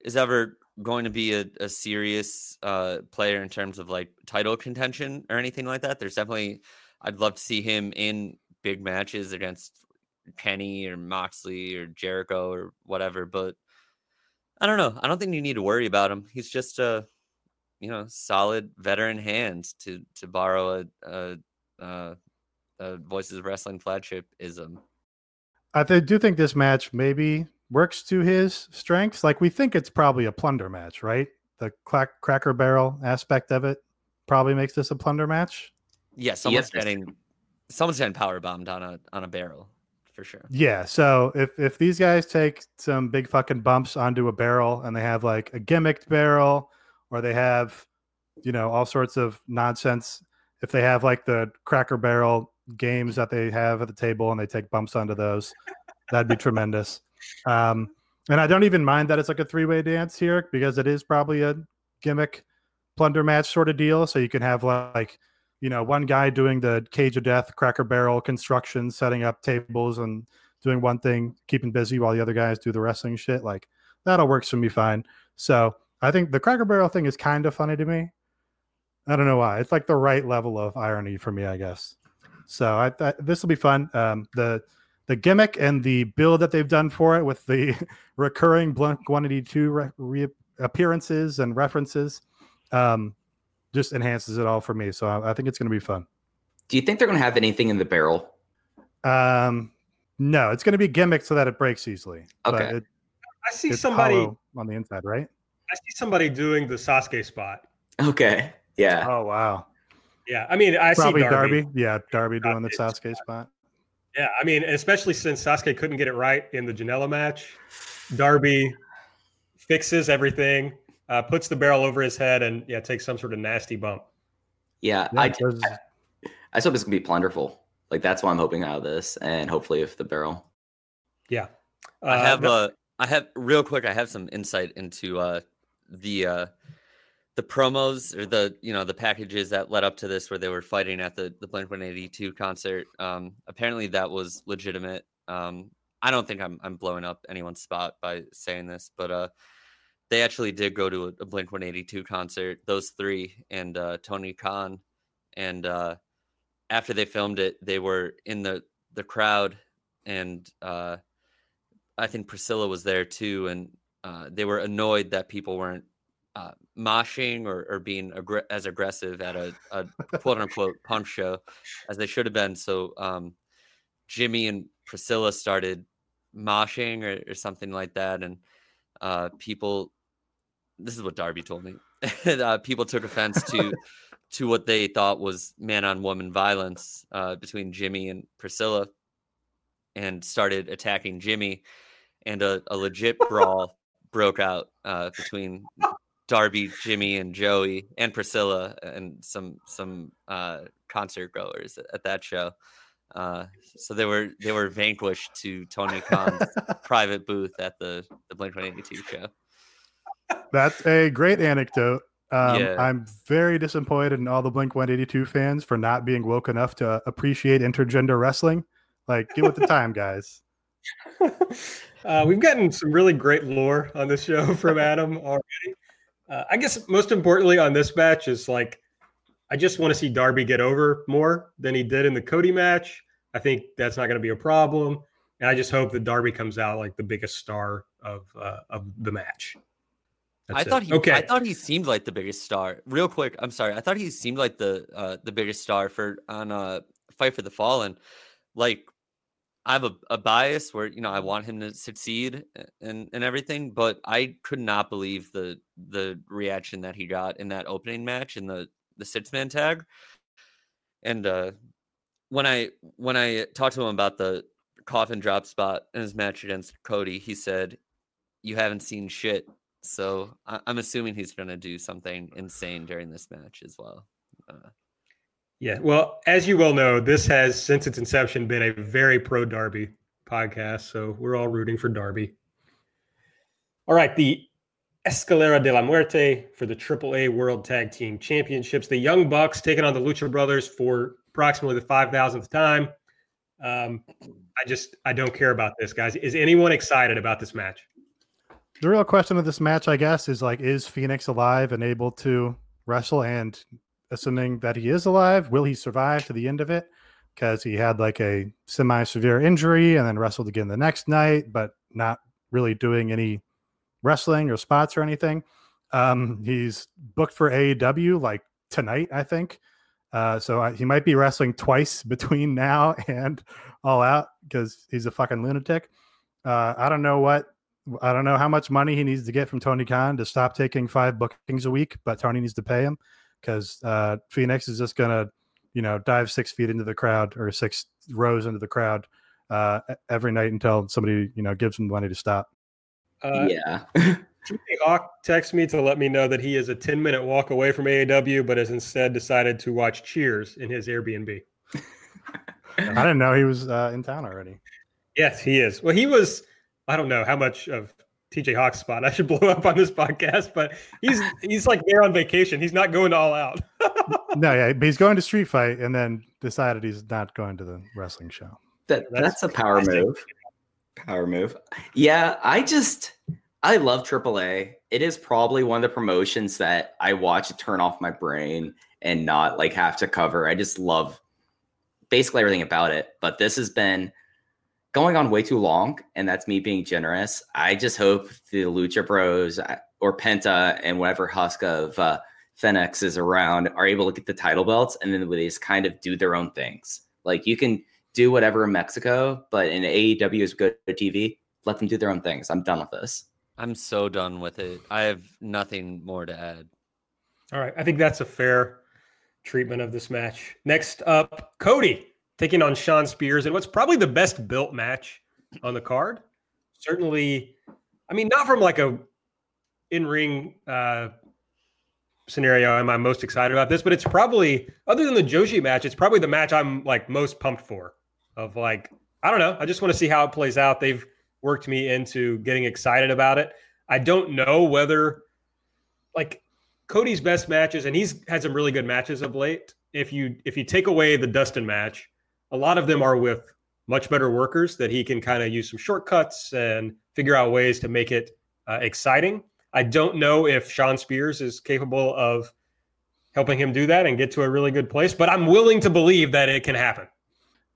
is ever going to be a, a serious uh, player in terms of like title contention or anything like that. There's definitely I'd love to see him in big matches against Kenny or Moxley or Jericho or whatever, but I don't know. I don't think you need to worry about him. He's just a, you know, solid veteran hand to to borrow a, a, a Voices of Wrestling flagship ism. I th- do think this match maybe works to his strengths. Like we think it's probably a plunder match, right? The clack- cracker barrel aspect of it probably makes this a plunder match. Yeah, someone's yes. getting someone's getting power bombed on a on a barrel for sure. Yeah. So if if these guys take some big fucking bumps onto a barrel and they have like a gimmicked barrel or they have, you know, all sorts of nonsense, if they have like the cracker barrel games that they have at the table and they take bumps onto those, that'd be tremendous. Um, and I don't even mind that it's like a three way dance here because it is probably a gimmick plunder match sort of deal. So you can have like you know, one guy doing the cage of death, cracker barrel construction, setting up tables and doing one thing, keeping busy while the other guys do the wrestling shit. Like that'll work for me fine. So I think the cracker barrel thing is kind of funny to me. I don't know why. It's like the right level of irony for me, I guess. So I, I this will be fun. Um, the the gimmick and the build that they've done for it with the recurring Blink 182 re- re- appearances and references um, just enhances it all for me. So I, I think it's going to be fun. Do you think they're going to have anything in the barrel? Um, no, it's going to be gimmick so that it breaks easily. But Okay. it, I see it's somebody. on the inside, right? I see somebody doing the Sasuke spot. Okay. Yeah. Oh wow, Yeah, I mean, I probably see Darby. Darby. Yeah, Darby doing the Sasuke Sasuke spot. Yeah, I mean, especially since Sasuke couldn't get it right in the Janela match, Darby fixes everything, uh, puts the barrel over his head, and yeah, takes some sort of nasty bump. Yeah. Yeah, I, it does- I just hope it's going to be plunderful. Like, that's what I'm hoping out of this. And hopefully, if the barrel. Yeah, I Uh, have no- uh I have real quick I have some insight into uh the uh the promos or the you know the packages that led up to this where they were fighting at the the Blink 182 concert. Um apparently that was legitimate. Um I don't think I'm I'm blowing up anyone's spot by saying this, but uh they actually did go to a, a Blink 182 concert, those three and uh Tony Khan and uh after they filmed it, they were in the the crowd and uh I think Priscilla was there too, and uh, they were annoyed that people weren't uh, moshing or, or being aggr- as aggressive at a, a quote unquote punk show as they should have been. So um, Jimmy and Priscilla started moshing or, or something like that, and uh, people. This is what Darby told me. uh, people took offense to to what they thought was man on woman violence uh, between Jimmy and Priscilla, and started attacking Jimmy, and a, a legit brawl broke out uh, between Darby, Jimmy, and Joey, and Priscilla, and some some uh, concert goers at, at that show. Uh, so they were they were vanquished to Tony Khan's private booth at the the Blink One Eighty Two show. That's a great anecdote. Um, Yeah. I'm very disappointed in all the Blink 182 fans for not being woke enough to appreciate intergender wrestling. Like, get with the time, guys. uh, we've gotten some really great lore on this show from Adam already. Uh, I guess most importantly on this match is like, I just want to see Darby get over more than he did in the Cody match. I think that's not going to be a problem, and I just hope that Darby comes out like the biggest star of uh, of the match. I it. thought he okay. I thought he seemed like the biggest star. Real quick, I'm sorry. I thought he seemed like the uh the biggest star for on uh Fight for the Fallen. Like I have a, a bias where you know I want him to succeed and and everything, but I could not believe the the reaction that he got in that opening match in the the six man tag. And uh when I when I talked to him about the coffin drop spot in his match against Cody, he said, "You haven't seen shit." So I- I'm assuming he's going to do something insane during this match as well. Uh, Yeah. Well, as you well know, this has since its inception been a very pro Darby podcast. So we're all rooting for Darby. All right. The Escalera de la Muerte for the AAA World Tag Team Championships. The Young Bucks taking on the Lucha Brothers for approximately the 5,000th time. Um, I just, I don't care about this, guys. Is anyone excited about this match? The real question of this match, I guess, is like, is Fenix alive and able to wrestle? And assuming that he is alive, will he survive to the end of it? Because he had like a semi severe injury and then wrestled again the next night, but not really doing any wrestling or spots or anything. Um, he's booked for AEW like tonight, I think. Uh, so I, he might be wrestling twice between now and All Out because he's a fucking lunatic. Uh, I don't know what I don't know how much money he needs to get from Tony Khan to stop taking five bookings a week, but Tony needs to pay him because uh, Fenix is just gonna, you know, dive six feet into the crowd or six rows into the crowd uh, every night until somebody, you know, gives him money to stop. Uh, yeah. TJ Hawk texted me to let me know that he is a 10 minute walk away from AAW, but has instead decided to watch Cheers in his Airbnb. I didn't know he was uh, in town already. Yes, he is. Well, he was. I don't know how much of TJ Hawk's spot I should blow up on this podcast, but he's he's like there on vacation. He's not going all out. No, yeah, but he's going to Street Fight and then decided he's not going to the wrestling show. That, That's that's, a power classic. move. Power move. Yeah, I just I love AAA. It is probably one of the promotions that I watch to turn off my brain and not like have to cover. I just love basically everything about it. But this has been going on way too long, and that's me being generous. I just hope the Lucha Bros uh, or Penta and whatever husk of uh, Fenix is around are able to get the title belts, and then they just kind of do their own things. Like you can do whatever in Mexico, but in AEW is good TV. Let them do their own things. I'm done with this. I'm so done with it. I have nothing more to add. All right. I think that's a fair treatment of this match. Next up, Cody taking on Shawn Spears and what's probably the best built match on the card. Certainly, I mean, not from like a in ring uh, scenario am I most excited about this, but it's probably other than the Joshi match, it's probably the match I'm like most pumped for. Of like, I don't know, I just want to see how it plays out. They've worked me into getting excited about it. I don't know whether like Cody's best matches, and he's had some really good matches of late. If you if you take away the Dustin match, a lot of them are with much better workers that he can kind of use some shortcuts and figure out ways to make it uh, exciting. I don't know if Shawn Spears is capable of helping him do that and get to a really good place, but I'm willing to believe that it can happen.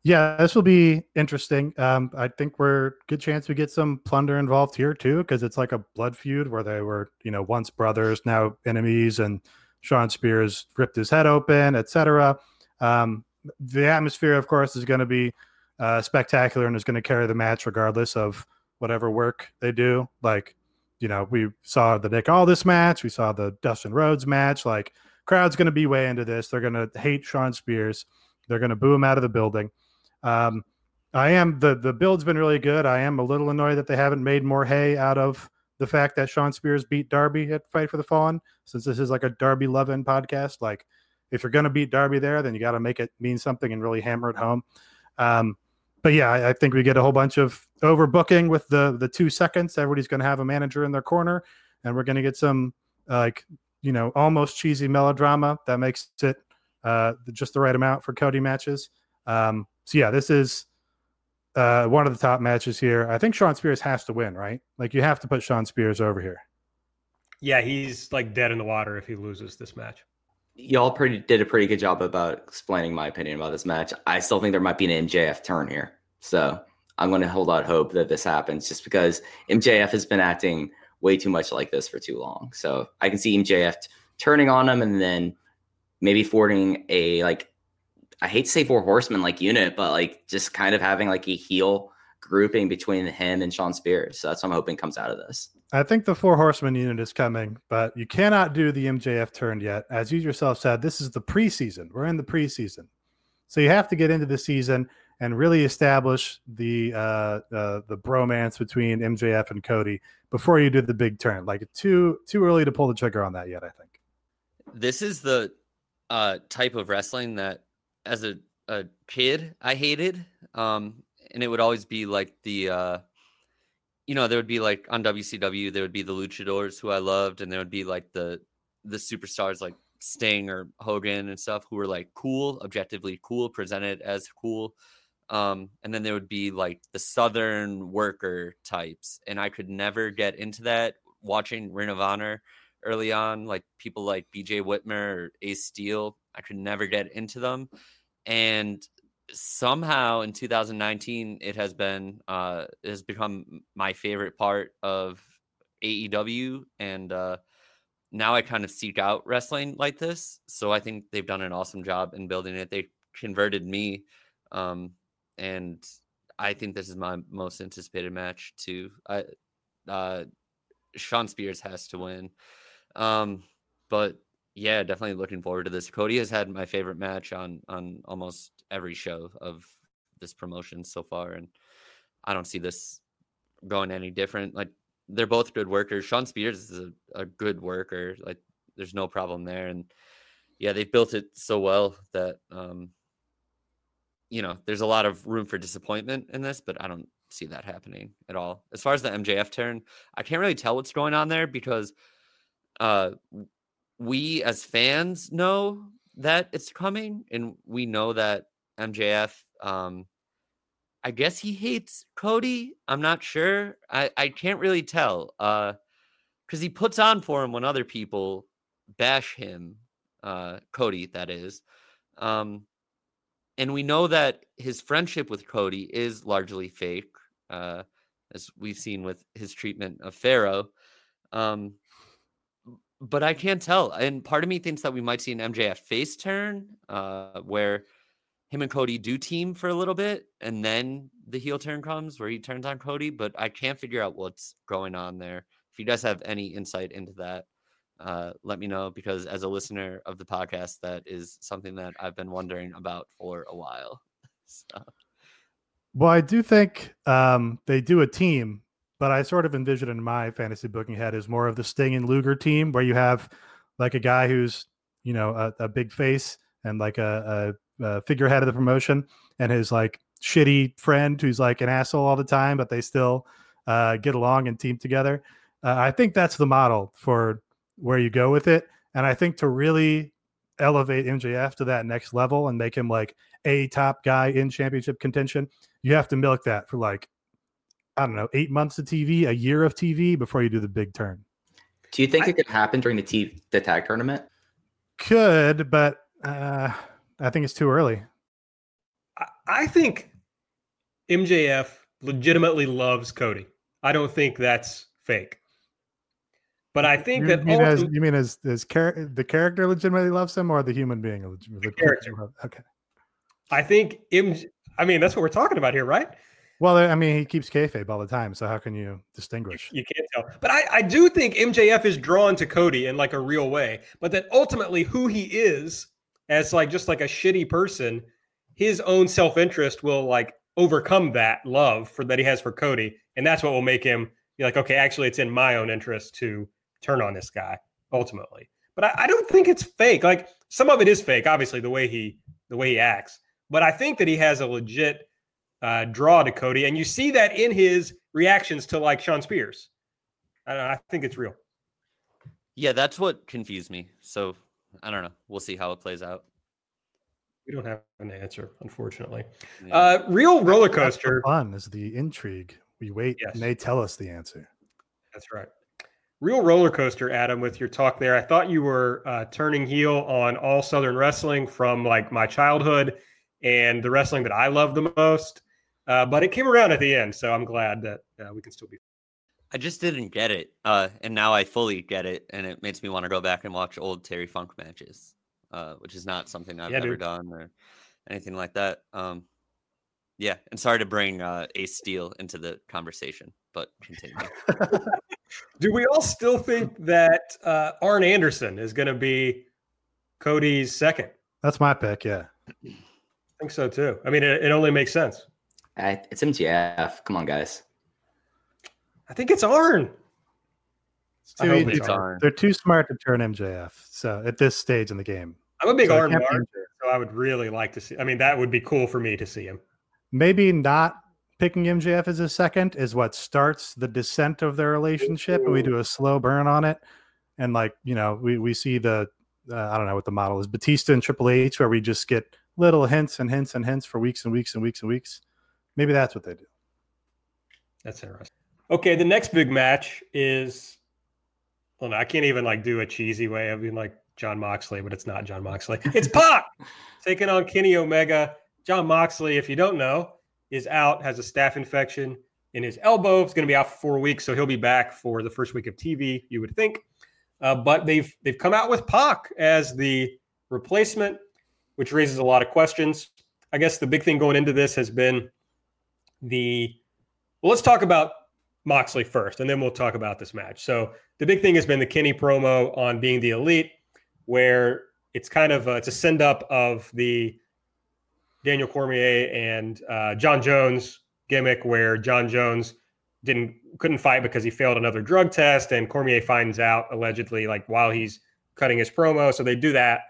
Yeah, this will be interesting. Um, I think we're good chance we get some plunder involved here too, because it's like a blood feud where they were, you know, once brothers, now enemies, and Shawn Spears ripped his head open, etc. Um, the atmosphere, of course, is going to be uh, spectacular and is going to carry the match regardless of whatever work they do. Like, you know, we saw the Nick Aldis match, we saw the Dustin Rhodes match. Like, crowd's going to be way into this. They're going to hate Shawn Spears. They're going to boo him out of the building. Um, I am the the build's been really good. I am a little annoyed that they haven't made more hay out of the fact that Shawn Spears beat Darby at Fight for the Fallen, since this is like a Darby Levin podcast. Like, if you're going to beat Darby there, then you got to make it mean something and really hammer it home. Um, but yeah, I, I, think we get a whole bunch of overbooking with the the two seconds. Everybody's going to have a manager in their corner, and we're going to get some like you know almost cheesy melodrama that makes it uh, just the right amount for Cody matches. Um, so yeah, this is uh, one of the top matches here. I think Shawn Spears has to win, right? Like you have to put Shawn Spears over here. Yeah, he's like dead in the water if he loses this match. Y'all pretty did a pretty good job about explaining my opinion about this match. I still think there might be an MJF turn here, so I'm going to hold out hope that this happens, just because MJF has been acting way too much like this for too long. So I can see MJF t- turning on him and then maybe forwarding a like I hate to say four horsemen like unit, but like just kind of having like a heel grouping between him and Shawn Spears. So that's what I'm hoping comes out of this. I think the four horsemen unit is coming, but you cannot do the MJF turn yet. As you yourself said, this is the preseason. We're in the preseason. So you have to get into the season and really establish the uh, uh, the bromance between MJF and Cody before you do the big turn. Like too too early to pull the trigger on that yet. I think. This is the uh, type of wrestling that as a, a kid I hated. Um, and it would always be like the uh, you know, there would be like on WCW, there would be the luchadors who I loved, and there would be like the the superstars like Sting or Hogan and stuff who were like cool, objectively cool, presented as cool. Um, and then there would be like the Southern worker types, and I could never get into that. Watching Ring of Honor early on, like people like BJ Whitmer or Ace Steel, I could never get into them and somehow in 2019 it has been uh it has become my favorite part of AEW and uh now I kind of seek out wrestling like this so I think they've done an awesome job in building it. They converted me um and I think this is my most anticipated match too. I uh Shawn Spears has to win. Um but yeah, definitely looking forward to this. Cody has had my favorite match on on almost every show of this promotion so far, and I don't see this going any different. Like they're both good workers. Shawn Spears is a, a good worker. Like there's no problem there, and yeah, they've built it so well that um, you know there's a lot of room for disappointment in this, but I don't see that happening at all. As far as the MJF turn, I can't really tell what's going on there because uh we as fans know that it's coming and we know that MJF um I guess he hates Cody. I'm not sure. I I can't really tell. Uh cuz he puts on for him when other people bash him. Uh Cody that is. Um and we know that his friendship with Cody is largely fake, uh, as we've seen with his treatment of Pharaoh. Um, but I can't tell. And part of me thinks that we might see an MJF face turn, uh, where him and Cody do team for a little bit, and then the heel turn comes where he turns on Cody. But I can't figure out what's going on there. If you guys have any insight into that, uh, let me know because as a listener of the podcast, that is something that I've been wondering about for a while. So. Well, I do think um, they do a team, but I sort of envision in my fantasy booking head is more of the Sting and Luger team, where you have like a guy who's you know a, a big face and like a, a, figurehead of the promotion, and his like shitty friend who's like an asshole all the time, but they still uh, get along and team together. Uh, I think that's the model for where you go with it. And I think to really elevate MJF to that next level and make him like a top guy in championship contention, you have to milk that for like, I don't know, eight months of TV, a year of TV before you do the big turn. Do you think I, it could happen during the T the tag tournament? Could, but uh, I think it's too early. I, I think MJF legitimately loves Cody. I don't think that's fake. But I think you that mean as, you mean as, as char- the character legitimately loves him or the human being? The character. Okay. I think MJ, I mean that's what we're talking about here, right? Well, I mean, he keeps kayfabe all the time, so how can you distinguish? You, you can't tell. But I, I do think MJF is drawn to Cody in like a real way, but that ultimately who he is as like just like a shitty person, his own self-interest will like overcome that love for that he has for Cody, and that's what will make him be like, okay, actually, it's in my own interest to turn on this guy ultimately. But I, I, don't think it's fake. Like some of it is fake, obviously, the way he the way he acts. But I think that he has a legit uh, draw to Cody, and you see that in his reactions to like Shawn Spears. I, know, I think it's real. Yeah, that's what confused me. So I don't know. We'll see how it plays out. We don't have an answer, unfortunately. Yeah. Uh, real roller coaster. fun is the intrigue. We wait yes. and they tell us the answer. That's right real roller coaster, Adam, with your talk there. I thought you were uh, turning heel on all Southern wrestling from like my childhood and the wrestling that I love the most. Uh, but it came around at the end, so I'm glad that uh, we can still be. I just didn't get it, uh, and now I fully get it, and it makes me want to go back and watch old Terry Funk matches, uh, which is not something I've yeah, ever dude. done or anything like that. Um, yeah, and sorry to bring uh, Ace Steel into the conversation, but continue. Do we all still think that uh, Arn Anderson is going to be Cody's second? That's my pick. Yeah, I think so too. I mean, it, it only makes sense. I, it's MJF. Come on, guys. I think it's Arn. It's too easy. It's Arn. They're too smart to turn MJF. So at this stage in the game, I'm a big so Arn mark, so I would really like to see. I mean, that would be cool for me to see him. Maybe not picking MJF as a second is what starts the descent of their relationship, and we do a slow burn on it. And like you know, we we see the uh, I don't know what the model is, Batista and Triple H, where we just get little hints and hints and hints for weeks and weeks and weeks and weeks. Maybe that's what they do. That's interesting. Okay, the next big match is. Well, no, I can't even like do a cheesy way of being like Jon Moxley, but it's not Jon Moxley. It's Pac taking on Kenny Omega. Jon Moxley, if you don't know, is out, has a staph infection in his elbow. It's going to be out for four weeks, so he'll be back for the first week of TV. You would think, uh, but they've they've come out with Pac as the replacement, which raises a lot of questions. I guess the big thing going into this has been the. Well, let's talk about Moxley first, and then we'll talk about this match. So the big thing has been the Kenny promo on being the elite, where it's kind of a, it's a send up of the Daniel Cormier and uh, Jon Jones gimmick where Jon Jones didn't couldn't fight because he failed another drug test, and Cormier finds out allegedly like while he's cutting his promo. So they do that,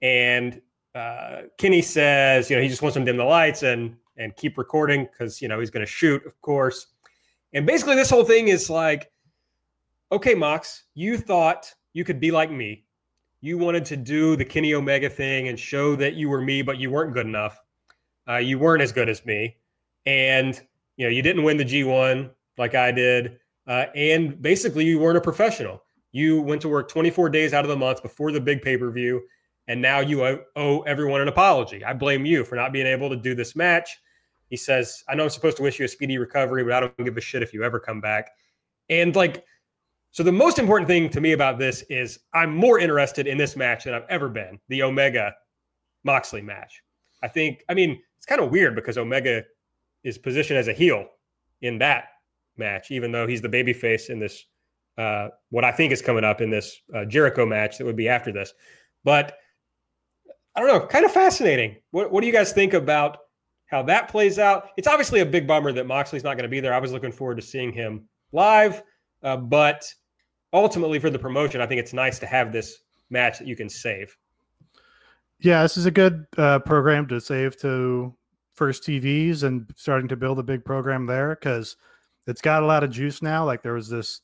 and uh, Kenny says, you know, he just wants them to dim the lights and and keep recording because you know he's going to shoot, of course. And basically, this whole thing is like, okay, Mox, you thought you could be like me you wanted to do the Kenny Omega thing and show that you were me, but you weren't good enough. Uh, you weren't as good as me, and you know you didn't win the G1 like I did, uh, and basically you weren't a professional. You went to work 24 days out of the month before the big pay per view, and now you owe, owe everyone an apology. I blame you for not being able to do this match. He says, I know I'm supposed to wish you a speedy recovery, but I don't give a shit if you ever come back. And like, so the most important thing to me about this is I'm more interested in this match than I've ever been the Omega Moxley match. I think, I mean, it's kind of weird because Omega is positioned as a heel in that match, even though he's the babyface in this, uh, what I think is coming up in this uh, Jericho match that would be after this. But I don't know, kind of fascinating. What, what do you guys think about how that plays out? It's obviously a big bummer that Moxley's not going to be there. I was looking forward to seeing him live, uh, but ultimately for the promotion, I think it's nice to have this match that you can save. Yeah, this is a good uh, program to save to first TVs and starting to build a big program there because it's got a lot of juice now. Like there was this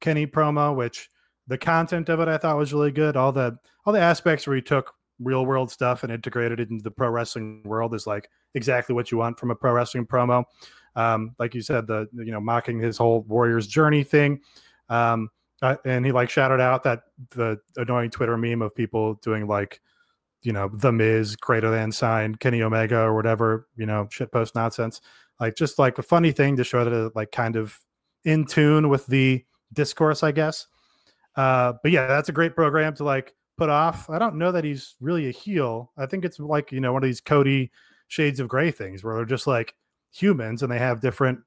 Kenny promo, which the content of it I thought was really good. All the all the aspects where he took real world stuff and integrated it into the pro wrestling world is like exactly what you want from a pro wrestling promo. Um, like you said, the you know mocking his whole Warriors journey thing. Um, uh, and he like shouted out that the annoying Twitter meme of people doing like, you know, the Miz greater than sign Kenny Omega or whatever, you know, shitpost nonsense. Like just like a funny thing to show that it like kind of in tune with the discourse, I guess. Uh, but yeah, that's a great program to like put off. I don't know that he's really a heel. I think it's like, you know, one of these Cody shades of gray things where they're just like humans and they have different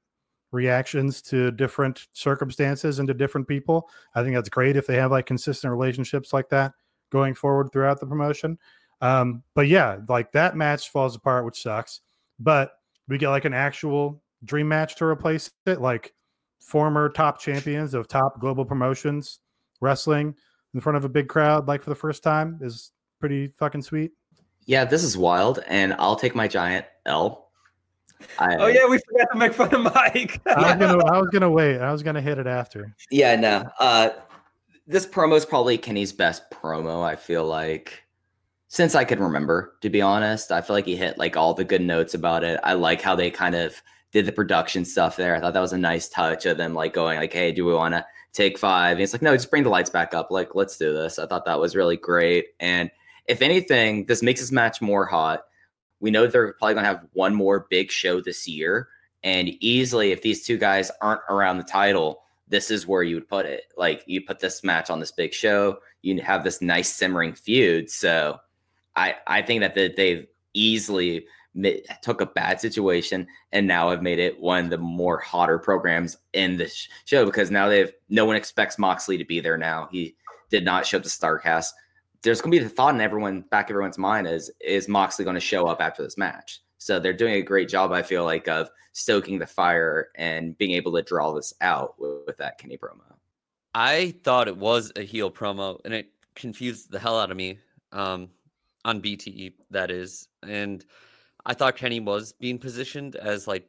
reactions to different circumstances and to different people. I think that's great if they have like consistent relationships like that going forward throughout the promotion. Um, but yeah, like that match falls apart, which sucks. But we get like an actual dream match to replace it, like former top champions of top global promotions wrestling in front of a big crowd, like for the first time, is pretty fucking sweet. Yeah, this is wild, and I'll take my giant L I, oh yeah, we forgot to make fun of Mike. I was gonna, I was gonna wait. I was gonna hit it after. Yeah, no. Uh, this promo is probably Kenny's best promo. I feel like since I can remember, to be honest, I feel like he hit like all the good notes about it. I like how they kind of did the production stuff there. I thought that was a nice touch of them like going like, "Hey, do we want to take five? And it's like, "No, just bring the lights back up. Like, let's do this." I thought that was really great. And if anything, this makes this match more hot we know they're probably going to have one more big show this year. And easily, if these two guys aren't around the title, this is where you would put it. Like you put this match on this big show, you have this nice simmering feud. So I I think that they've easily took a bad situation and now have made it one of the more hotter programs in the show because now they've no one expects Moxley to be there now. He did not show up to Starcast there's going to be the thought in everyone back everyone's mind is is Moxley going to show up after this match? So they're doing a great job, I feel like, of stoking the fire and being able to draw this out with, with that Kenny promo. I thought it was a heel promo, and it confused the hell out of me um, on BTE. That is, and I thought Kenny was being positioned as like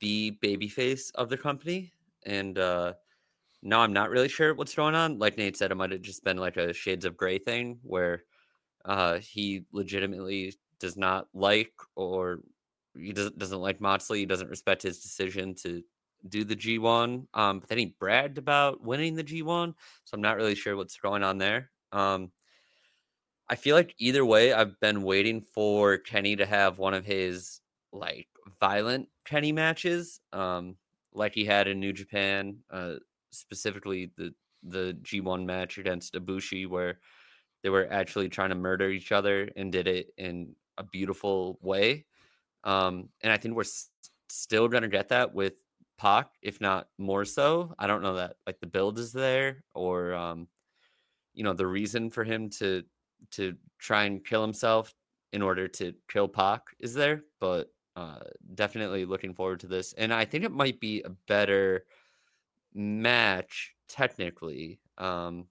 the babyface of the company, and uh, no, I'm not really sure what's going on. Like Nate said, it might have just been like a Shades of Gray thing where uh, he legitimately does not like or he doesn't doesn't like Moxley. He doesn't respect his decision to do the G1. Um, but then he bragged about winning the G1, so I'm not really sure what's going on there. Um, I feel like either way, I've been waiting for Kenny to have one of his like violent Kenny matches, um, like he had in New Japan. Uh, specifically the the G1 match against Ibushi where they were actually trying to murder each other and did it in a beautiful way. Um, and I think we're s- still going to get that with Pac, if not more so. I don't know that like the build is there or, um, you know, the reason for him to to try and kill himself in order to kill Pac is there, but uh, definitely looking forward to this. And I think it might be a better match technically um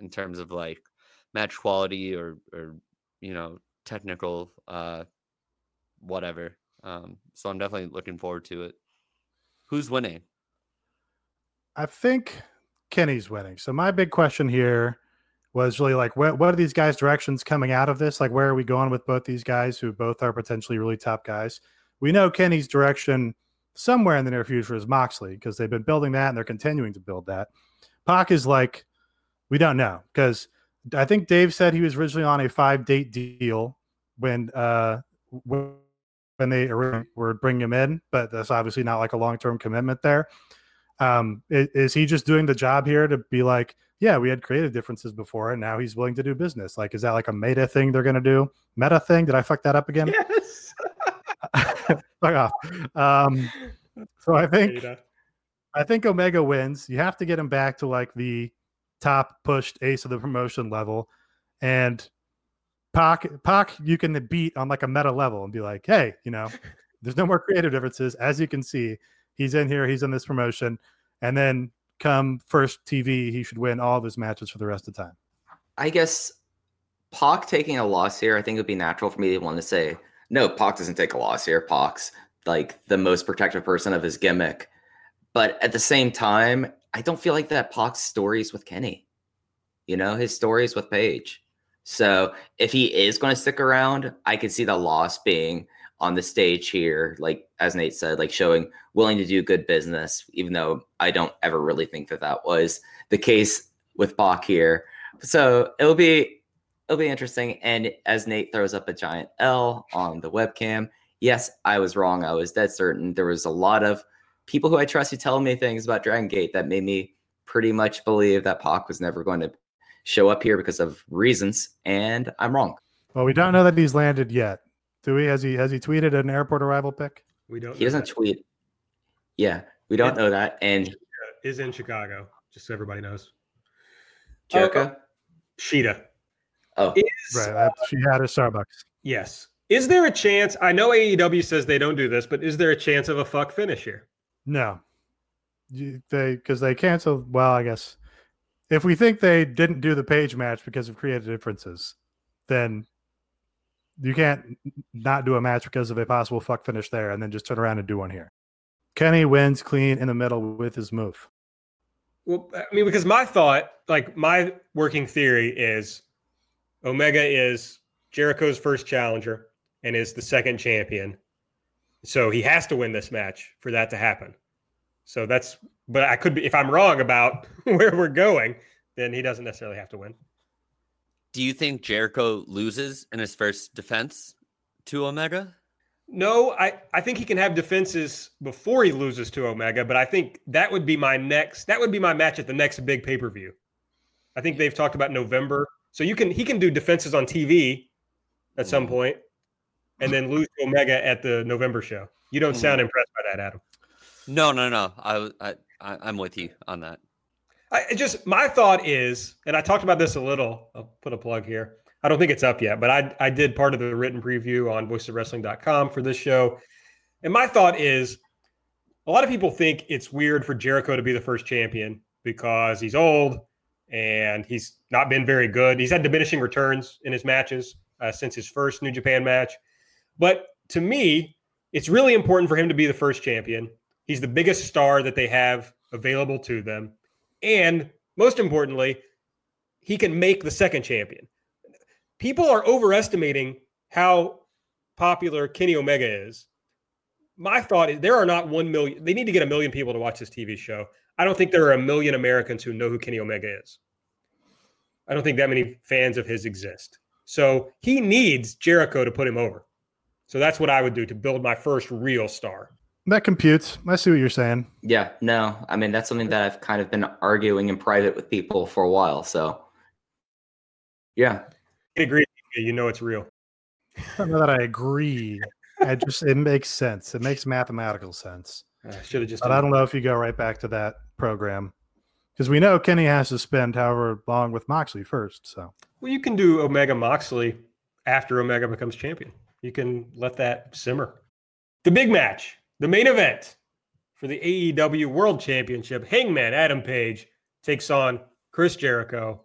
in terms of like match quality or or you know technical uh whatever um so i'm definitely looking forward to it. Who's winning? I think kenny's winning. So my big question here was really like what, what are these guys directions coming out of this? Like where are we going with both these guys who both are potentially really top guys? We know kenny's direction somewhere in the near future is Moxley because they've been building that and they're continuing to build that. Pac is like, we don't know because I think Dave said he was originally on a five date deal when uh when they were bringing him in, but that's obviously not like a long term commitment there. Um, is, is he just doing the job here to be like, yeah, we had creative differences before, and now he's willing to do business? Like, is that like a meta thing they're gonna do? Meta thing? Did I fuck that up again? Yes. Fuck off. Um, so I think I think Omega wins. You have to get him back to like the top pushed ace of the promotion level. And Pac, Pac, you can beat on like a meta level and be like, hey, you know, there's no more creative differences. As you can see, he's in here, he's in this promotion. And then come first TV, he should win all of his matches for the rest of the time. I guess Pac taking a loss here, I think it would be natural for me to want to say, no, Pac doesn't take a loss here. Pac's like the most protective person of his gimmick. But at the same time, I don't feel like that Pac's stories with Kenny. You know, his stories with Page. So if he is going to stick around, I could see the loss being on the stage here, like as Nate said, like showing willing to do good business, even though I don't ever really think that that was the case with Pac here. So it'll be it'll be interesting. And as Nate throws up a giant L on the webcam, yes, I was wrong. I was dead certain. There was a lot of people who I trust who tell me things about Dragon Gate that made me pretty much believe that Pac was never going to show up here because of reasons, and I'm wrong. Well, we don't know that he's landed yet. Do we? Has he has he tweeted an airport arrival pic? We don't. He doesn't that. tweet. Yeah, we don't Yeah. know that. And Is in Chicago, just so everybody knows. Jericho. Oh, oh, Shida. Oh, Is, Right. That, she had a Starbucks. Yes. Is there a chance? I know AEW says they don't do this, but is there a chance of a fuck finish here? No, You- they because they canceled. Well, I guess if we think they didn't do the Page match because of creative differences, then you can't not do a match because of a possible fuck finish there, and then just turn around and do one here. Kenny wins clean in the middle with his move. Well, I mean, because my thought, like my working theory is Omega is Jericho's first challenger and is the second champion. So he has to win this match for that to happen. So that's, but I could be, if I'm wrong about where we're going, then he doesn't necessarily have to win. Do you think Jericho loses in his first defense to Omega? No, I, I think he can have defenses before he loses to Omega, but I think that would be my next that would be my match at the next big pay-per-view. I think they've talked about November. So you can he can do defenses on TV at some Mhm. point and then lose to Omega at the November show. You don't sound impressed by that, Adam. No, no, no. I, I, I I'm with you on that. I just my thought is, and I talked about this a little. I'll put a plug here. I don't think it's up yet, but I I did part of the written preview on voiceofwrestling.com for this show. And my thought is a lot of people think it's weird for Jericho to be the first champion because he's old and he's not been very good. He's had diminishing returns in his matches uh, since his first New Japan match. But to me, it's really important for him to be the first champion. He's the biggest star that they have available to them. And most importantly, he can make the second champion. People are overestimating how popular Kenny Omega is. My thought is there are not 1 million, they need to get a million people to watch this TV show. I don't think there are a million Americans who know who Kenny Omega is. I don't think that many fans of his exist. So he needs Jericho to put him over. So that's what I would do to build my first real star. That computes. I see what you're saying. yeah, no. I mean, that's something that I've kind of been arguing in private with people for a while. So, yeah, I agree. You know it's real. I don't know that I agree. I just it makes sense. It makes mathematical sense. I should have just. But I don't know if you go right back to that program because we know Kenny has to spend however long with Moxley first. So Well, you can do Omega Moxley after Omega becomes champion. You can let that simmer. The big match, the main event for the AEW World Championship, Hangman Adam Page takes on Chris Jericho.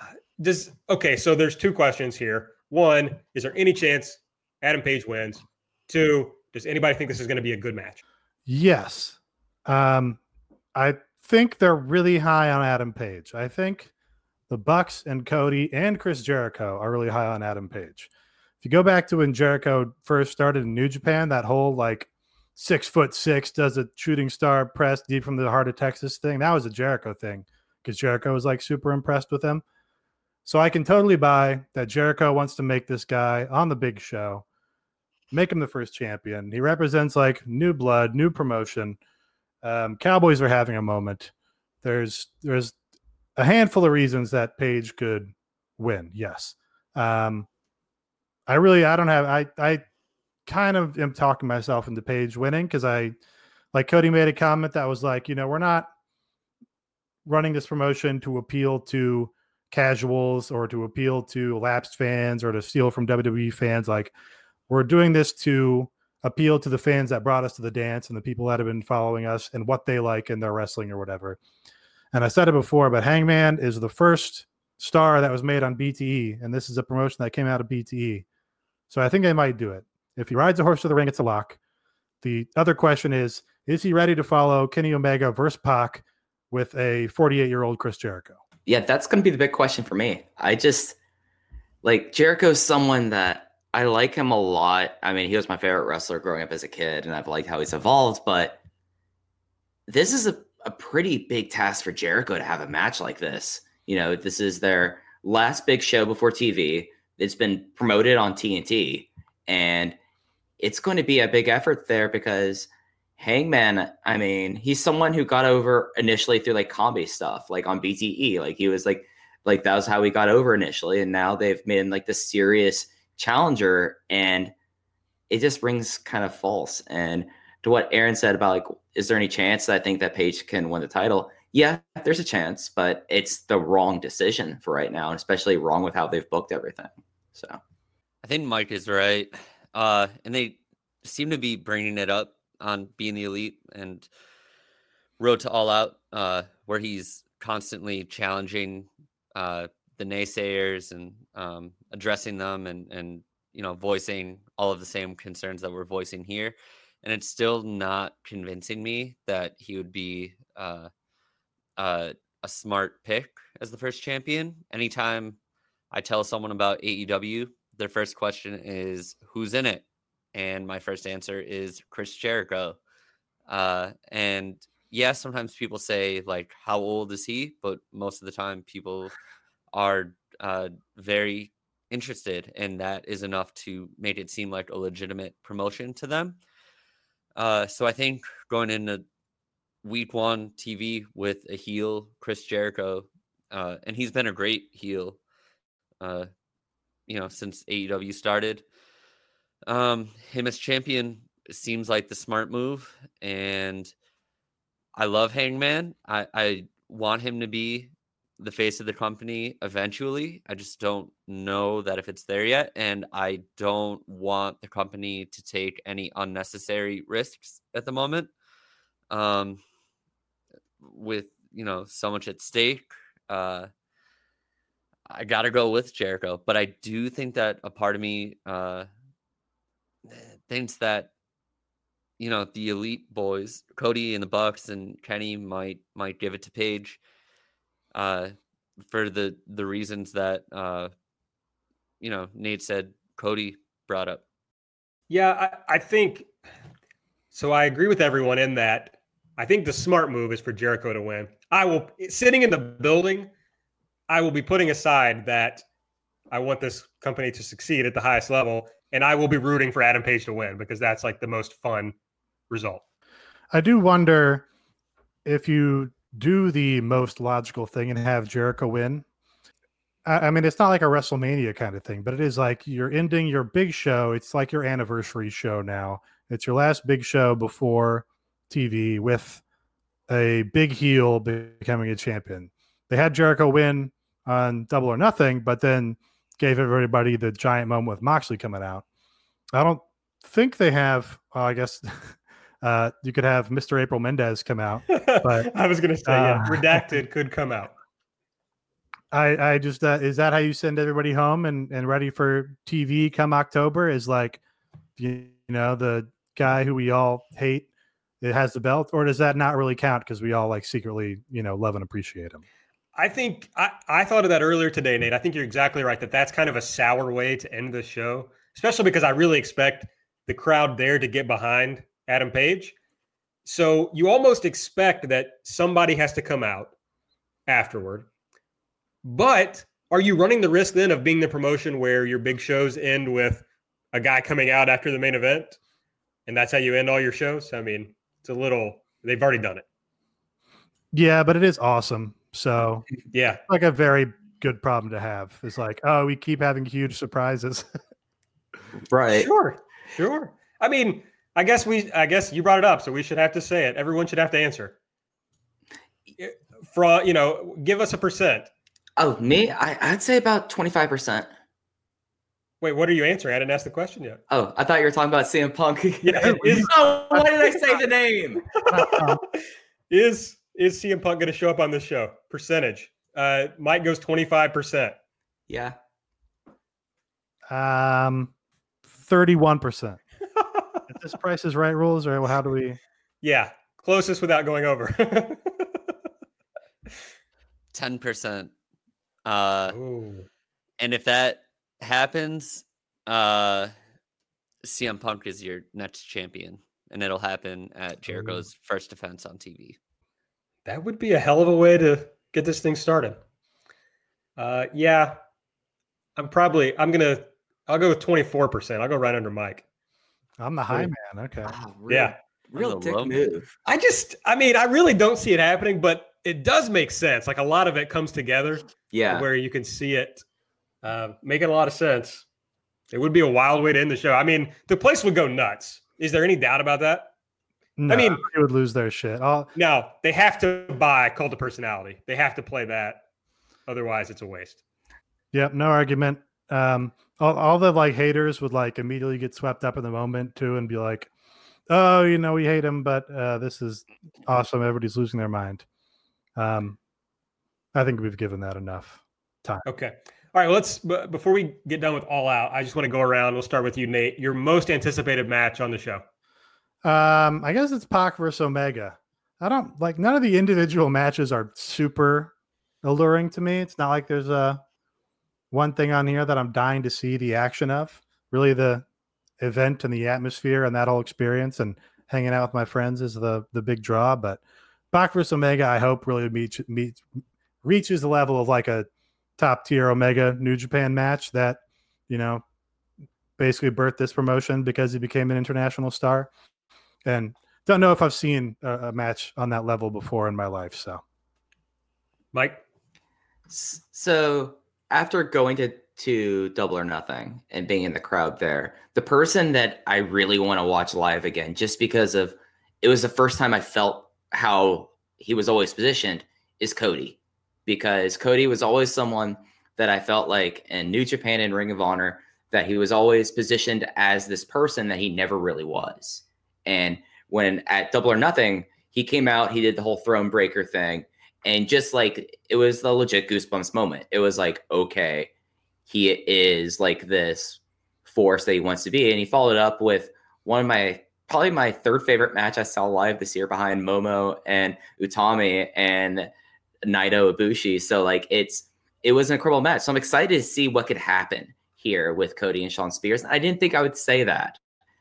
Uh, Does okay? So there's two questions here. One, is there any chance Adam Page wins? Two, does anybody think this is going to be a good match? yes, um, I think they're really high on Adam Page. I think the Bucks and Cody and Chris Jericho are really high on Adam Page. If you go back to when Jericho first started in New Japan, that whole like six foot six does a shooting star press deep from the heart of Texas thing, that was a Jericho thing because Jericho was like super impressed with him. So I can totally buy that Jericho wants to make this guy on the big show, make him the first champion. He represents like new blood, new promotion. Um, Cowboys are having a moment. There's there's a handful of reasons that Page could win. Yes. Um, I really I don't have I I kind of am talking myself into Page winning because I like Cody made a comment that was like, you know, we're not running this promotion to appeal to casuals or to appeal to lapsed fans or to steal from WWE fans. Like, we're doing this to appeal to the fans that brought us to the dance and the people that have been following us and what they like in their wrestling or whatever. And I said it before, but Hangman is the first star that was made on BTE, and this is a promotion that came out of BTE. So I think they might do it. If he rides a horse to the ring, it's a lock. The other question is, is he ready to follow Kenny Omega versus Pac with a 48 year old Chris Jericho? Yeah, that's going to be the big question for me. I just like Jericho's someone that I like him a lot. I mean, he was my favorite wrestler growing up as a kid, and I've liked how he's evolved. But this is a, a pretty big task for Jericho to have a match like this. You know, this is their last big show before TV. It's been promoted on TNT, and it's going to be a big effort there because Hangman, I mean, he's someone who got over initially through like comedy stuff, like on BTE. Like he was like, like that was how he got over initially, and now they've made like the serious challenger, and it just rings kind of false. And to what Aaron said about like, is there any chance that I think that Page can win the title? Yeah, there's a chance, but it's the wrong decision for right now, and especially wrong with how they've booked everything. So, I think Mike is right, uh, and they seem to be bringing it up on being the elite and road to all out uh, where he's constantly challenging uh, the naysayers and um, addressing them and and you know voicing all of the same concerns that we're voicing here and it's still not convincing me that he would be uh, uh, a smart pick as the first champion anytime i tell someone about aew their first question is who's in it and my first answer is Chris Jericho. Uh, and yeah, sometimes people say like, "How old is he?" But most of the time, people are uh, very interested, and that is enough to make it seem like a legitimate promotion to them. Uh, so I think going into week one TV with a heel, Chris Jericho, uh, and he's been a great heel, uh, you know, since AEW started. Um, him as champion seems like the smart move, and I love Hangman. I, I want him to be the face of the company eventually. I just don't know that if it's there yet, and I don't want the company to take any unnecessary risks at the moment. Um, with you know so much at stake, uh, I got to go with Jericho. But I do think that a part of me uh, thinks that you know the elite boys, Cody and the Bucks and Kenny might might give it to Page, uh, for the the reasons that uh, you know Nate said Cody brought up. Yeah, I, I think so. I agree with everyone in that. I think the smart move is for Jericho to win. I will sitting in the building. I will be putting aside that I want this company to succeed at the highest level and I will be rooting for Adam Page to win because that's like the most fun result. I do wonder if you do the most logical thing and have Jericho win. I, I mean, it's not like a WrestleMania kind of thing, but it is like you're ending your big show. It's like your anniversary show now. It's your last big show before TV with a big heel becoming a champion. They had Jericho win on Double or Nothing, but then gave everybody the giant moment with Moxley coming out. I don't think they have. Well, I guess uh, you could have Mr. April Mendez come out. But I was going to say, uh, yeah, redacted could come out. I, I just uh, is that how you send everybody home and, and ready for TV come October? Is like, you, you know, the guy who we all hate it has the belt, or does that not really count because we all like secretly, you know, love and appreciate him? I think I, I thought of that earlier today, Nate. I think you're exactly right that that's kind of a sour way to end the show, especially because I really expect the crowd there to get behind Adam Page. So you almost expect that somebody has to come out afterward. But are you running the risk then of being the promotion where your big shows end with a guy coming out after the main event, and that's how you end all your shows? I mean, it's a little. They've already done it. Yeah, but it is awesome. So Yeah, like a very good problem to have. It's like, oh, we keep having huge surprises. Right. sure, sure. I mean, I guess we. I guess you brought it up, so we should have to say it. Everyone should have to answer. From you know, give us a percent. Oh, me? I, I'd say about 25%. Wait, what are you answering? I didn't ask the question yet. Oh, I thought you were talking about CM Punk. Yeah, is- oh, why did I say the name? is is CM Punk going to show up on this show? Percentage. Uh, Mike goes twenty five percent. Yeah. um, thirty-one percent. If this Price is Right rules, or how do we? Yeah, closest without going over. Ten percent. Uh, Ooh. and if that happens, uh, CM Punk is your next champion, and it'll happen at Jericho's first defense on TV. That would be a hell of a way to get this thing started. Uh, yeah, I'm probably I'm gonna I'll go with twenty four percent. I'll go right under Mike. I'm the high man. Okay. Wow, real, Yeah, Real dick low- move. I just I mean I really don't see it happening, but it does make sense. Like a lot of it comes together Yeah. where you can see it uh, making a lot of sense. It would be a wild way to end the show. I mean, the place would go nuts. Is there any doubt about that? No, I mean- they would lose their shit. I'll, No, they have to buy Cult of Personality. They have to play that. Otherwise, it's a waste. Yep, no argument. Um, all, all the like haters would like immediately get swept up in the moment too, and be like, "Oh, you know, we hate him, but uh, this is awesome. Everybody's losing their mind." Um, I think we've given that enough. Time. Okay. All right. Well, let's, but before we get done with All Out, I just want to go around. We'll start with you, Nate. Your most anticipated match on the show. Um, I guess it's Pac versus Omega. I don't like none of the individual matches are super alluring to me. It's not like there's a one thing on here that I'm dying to see the action of. Really, the event and the atmosphere and that whole experience and hanging out with my friends is the the big draw. But Pac versus Omega, I hope really meets meet reaches the level of like a top tier Omega New Japan match that you know basically birthed this promotion because he became an international star and don't know if I've seen a, a match on that level before in my life. So Mike? So after going to to Double or Nothing and being in the crowd there, the person that I really want to watch live again, just because of it was the first time I felt how he was always positioned, is Cody, because Cody was always someone that I felt like in New Japan and Ring of Honor that he was always positioned as this person that he never really was. And when at Double or Nothing, he came out, he did the whole throne breaker thing, and just like it was the legit goosebumps moment. It was like, okay, he is like this force that he wants to be. And he followed up with one of my probably my third favorite match I saw live this year behind Momo and Utami and Naito Ibushi. So like it's it was an incredible match. So I'm excited to see what could happen here with Cody and Shawn Spears. I didn't think I would say that.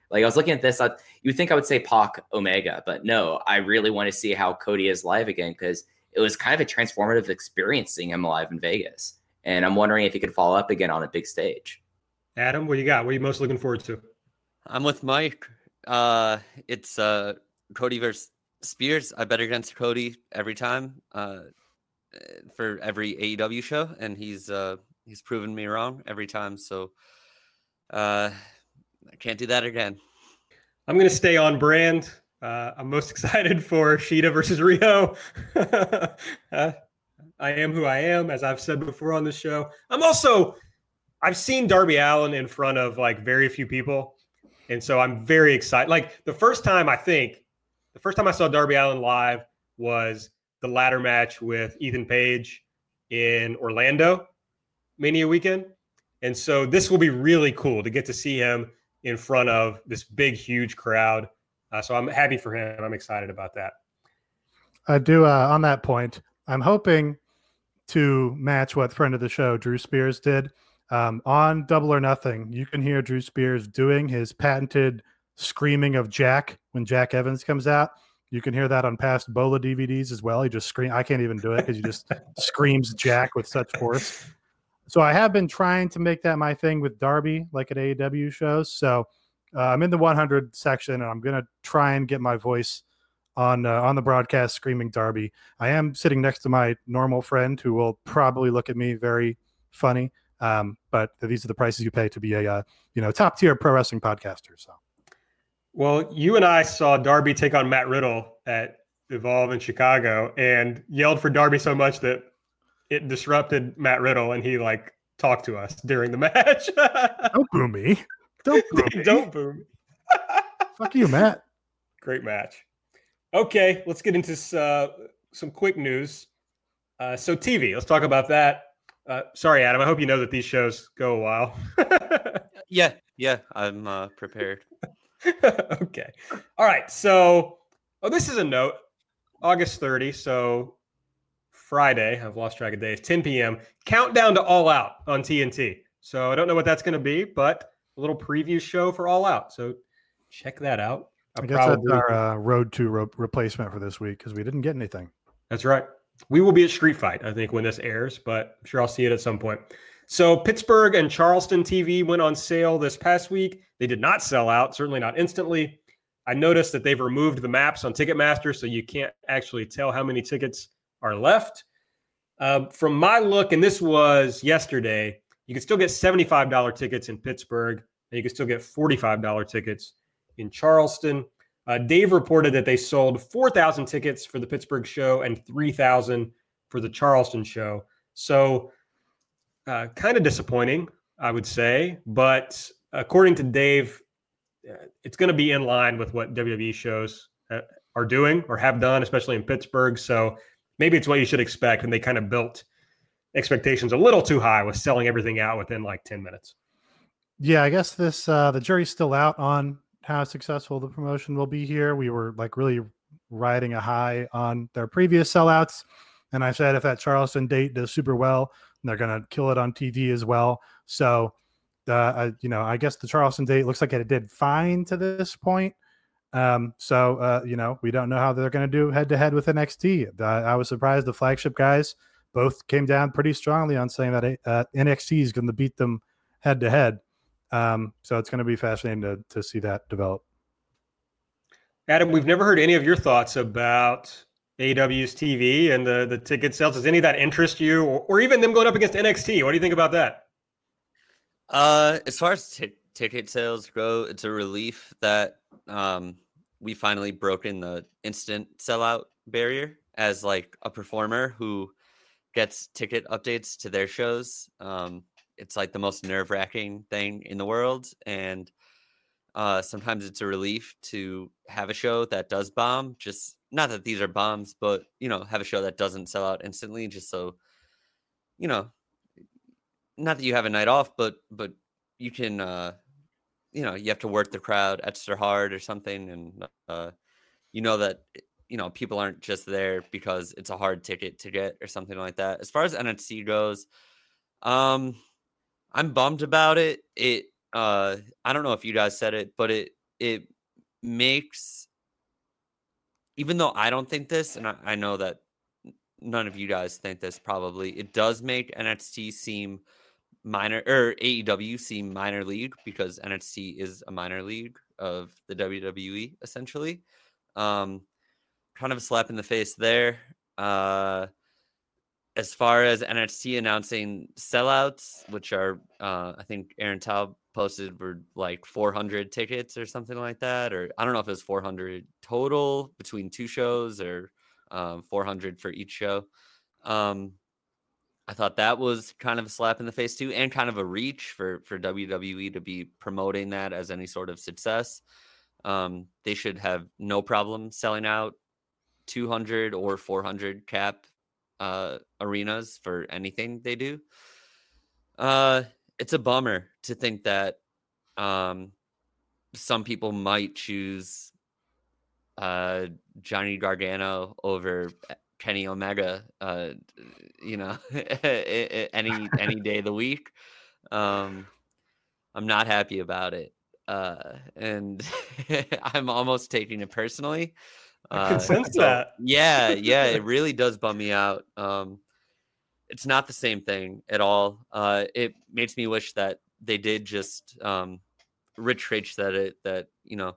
Like I was looking at this, I, you think I would say Pac Omega, but no, I really want to see how Cody is live again because it was kind of a transformative experience seeing him live in Vegas. And I'm wondering if he could follow up again on a big stage. Adam, what you got? What are you most looking forward to? I'm with Mike. Uh, it's uh, Cody versus Spears. I bet against Cody every time uh, for every AEW show, and he's uh, he's proven me wrong every time. So uh, I can't do that again. I'm going to stay on brand. Uh, I'm most excited for Shida versus Riho. uh, I am who I am, as I've said before on the show. I'm also, I've seen Darby Allin in front of like very few people. And so I'm very excited. Like the first time I think, the first time I saw Darby Allin live was the ladder match with Ethan Page in Orlando Mania weekend. And so this will be really cool to get to see him in front of this big, huge crowd. Uh, so I'm happy for him. I'm excited about that. I do uh, on that point. I'm hoping to match what friend of the show Drew Spears did um, on Double or Nothing. You can hear Drew Spears doing his patented screaming of Jack when Jack Evans comes out. You can hear that on past Bola DVDs as well. He just scream. I can't even do it because he just screams Jack with such force. So I have been trying to make that my thing with Darby, like at AEW shows. So uh, I'm in the 100 section, and I'm gonna try and get my voice on uh, on the broadcast screaming Darby. I am sitting next to my normal friend who will probably look at me very funny. Um, but these are the prices you pay to be a uh, you know top tier pro wrestling podcaster. So. Well, you and I saw Darby take on Matt Riddle at Evolve in Chicago and yelled for Darby so much that it disrupted Matt Riddle and he like talked to us during the match. Don't boo me. Don't boo me. Don't boo. Fuck you, Matt. Great match. Okay, let's get into uh, some quick news. Uh, so TV, let's talk about that. Uh, sorry, Adam. I hope you know that these shows go a while. yeah, yeah, I'm uh, prepared. okay. All right. So, oh, this is a note. August 30. So Friday. I've lost track of days. 10 p.m. Countdown to All Out on TNT. So I don't know what that's going to be, but a little preview show for All Out. So check that out. I, I guess probably... that's our uh, road to re- replacement for this week because we didn't get anything. That's right. We will be at Street Fight, I think, when this airs, but I'm sure I'll see it at some point. So Pittsburgh and Charleston TV went on sale this past week. They did not sell out, certainly not instantly. I noticed that they've removed the maps on Ticketmaster, so you can't actually tell how many tickets are left. Uh, from my look, and this was yesterday, you can still get $75 tickets in Pittsburgh, you can still get $45 tickets in Charleston. Uh, Dave reported that they sold 4,000 tickets for the Pittsburgh show and 3,000 for the Charleston show. So, uh, kind of disappointing, I would say. But according to Dave, uh, it's going to be in line with what WWE shows uh, are doing or have done, especially in Pittsburgh. So, maybe it's what you should expect. And they kind of built expectations a little too high with selling everything out within like 10 minutes. Yeah, I guess this uh the jury's still out on how successful the promotion will be here. We were like really riding a high on their previous sellouts. And I said if that Charleston date does super well, they're gonna kill it on TV as well. So uh, I, you know, I guess the Charleston date looks like it did fine to this point. Um, so uh, you know, we don't know how they're to do head to head with NXT. Uh, I was surprised the flagship guys both came down pretty strongly on saying that uh, NXT is to beat them head to head. Um, so it's going to be fascinating to to see that develop. Adam, we've never heard any of your thoughts about AEW's TV and the the ticket sales. Does any of that interest you, or, or even them going up against NXT? What do you think about that? Uh, as far as t- ticket sales go, it's a relief that um, we finally broken the instant sellout barrier as like a performer who gets ticket updates to their shows. Um, it's like the most nerve wracking thing in the world. And uh, sometimes it's a relief to have a show that does bomb. Just not that these are bombs, but you know, have a show that doesn't sell out instantly, just so you know, not that you have a night off, but but you can uh, you know you have to work the crowd extra hard or something and uh, you know that you know people aren't just there because it's a hard ticket to get or something like that as far as nxt goes um i'm bummed about it it uh i don't know if you guys said it but it it makes even though i don't think this and i, I know that none of you guys think this probably it does make nxt seem minor or AEW seem minor league because NXT is a minor league of the WWE essentially. Um, kind of a slap in the face there. Uh, as far as NXT announcing sellouts, which are uh, I think Aaron Taub posted were like 400 tickets or something like that, or I don't know if it was 400 total between two shows or um, 400 for each show. Um, I thought that was kind of a slap in the face too, and kind of a reach for for WWE to be promoting that as any sort of success. Um, they should have no problem selling out 200 or 400 cap uh, arenas for anything they do. Uh, it's a bummer to think that um, some people might choose uh, Johnny Gargano over Kenny Omega, uh, you know, any any day of the week. Um, I'm not happy about it, uh, and I'm almost taking it personally. Uh, I can sense so, that. Yeah, yeah, it really does bum me out. Um, it's not the same thing at all. Uh, it makes me wish that they did just um, Rich Rich said it that you know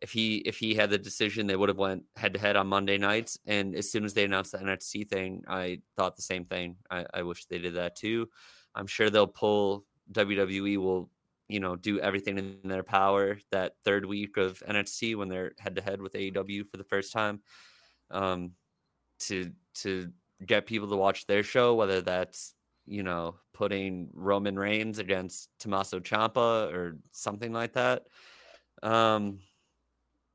if he if he had the decision they would have went head to head on Monday nights and as soon as they announced the NXT thing I thought the same thing I, I wish they did that too I'm sure they'll pull WWE will you know do everything in their power that third week of NXT when they're head to head with AEW for the first time um to to get people to watch their show whether that's you know, putting Roman Reigns against Tommaso Ciampa or something like that. Um,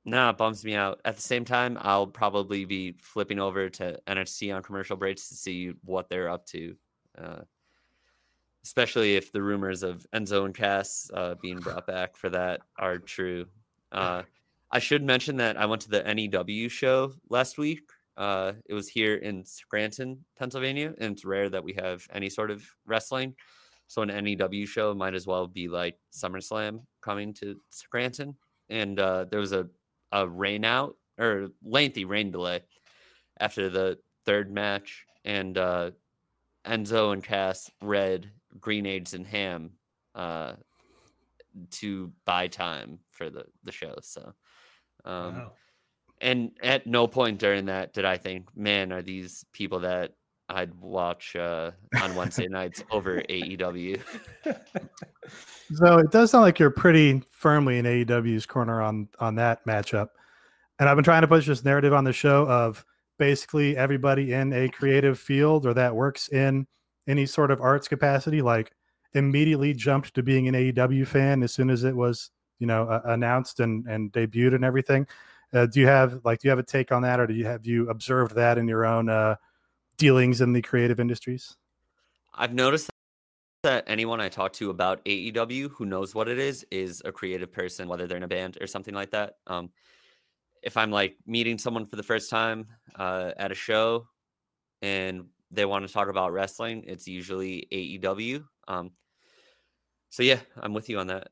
nah, it bums me out. At the same time, I'll probably be flipping over to NXT on commercial breaks to see what they're up to. Uh, especially if the rumors of Enzo and Cass uh, being brought back for that are true. Uh, I should mention that I went to the NEW show last week uh, it was here in Scranton, Pennsylvania, and it's rare that we have any sort of wrestling. So an NEW show might as well be like SummerSlam coming to Scranton. And uh, there was a, a rain out or lengthy rain delay after the third match. And uh, Enzo and Cass read Green Eggs and Ham uh, to buy time for the, the show. So um, wow and at no point during that did I think, man, are these people that I'd watch uh, on Wednesday nights over AEW. so it does sound like you're pretty firmly in AEW's corner on on that matchup. And I've been trying to push this narrative on the show of basically everybody in a creative field or that works in any sort of arts capacity, like immediately jumped to being an AEW fan as soon as it was, you know, uh, announced and and debuted and everything. Uh, do you have like do you have a take on that, or do you have you observed that in your own uh, dealings in the creative industries? I've noticed that anyone I talk to about AEW who knows what it is is a creative person, whether they're in a band or something like that. Um, if I'm like meeting someone for the first time uh, at a show and they want to talk about wrestling, it's usually AEW. Um, so yeah, I'm with you on that.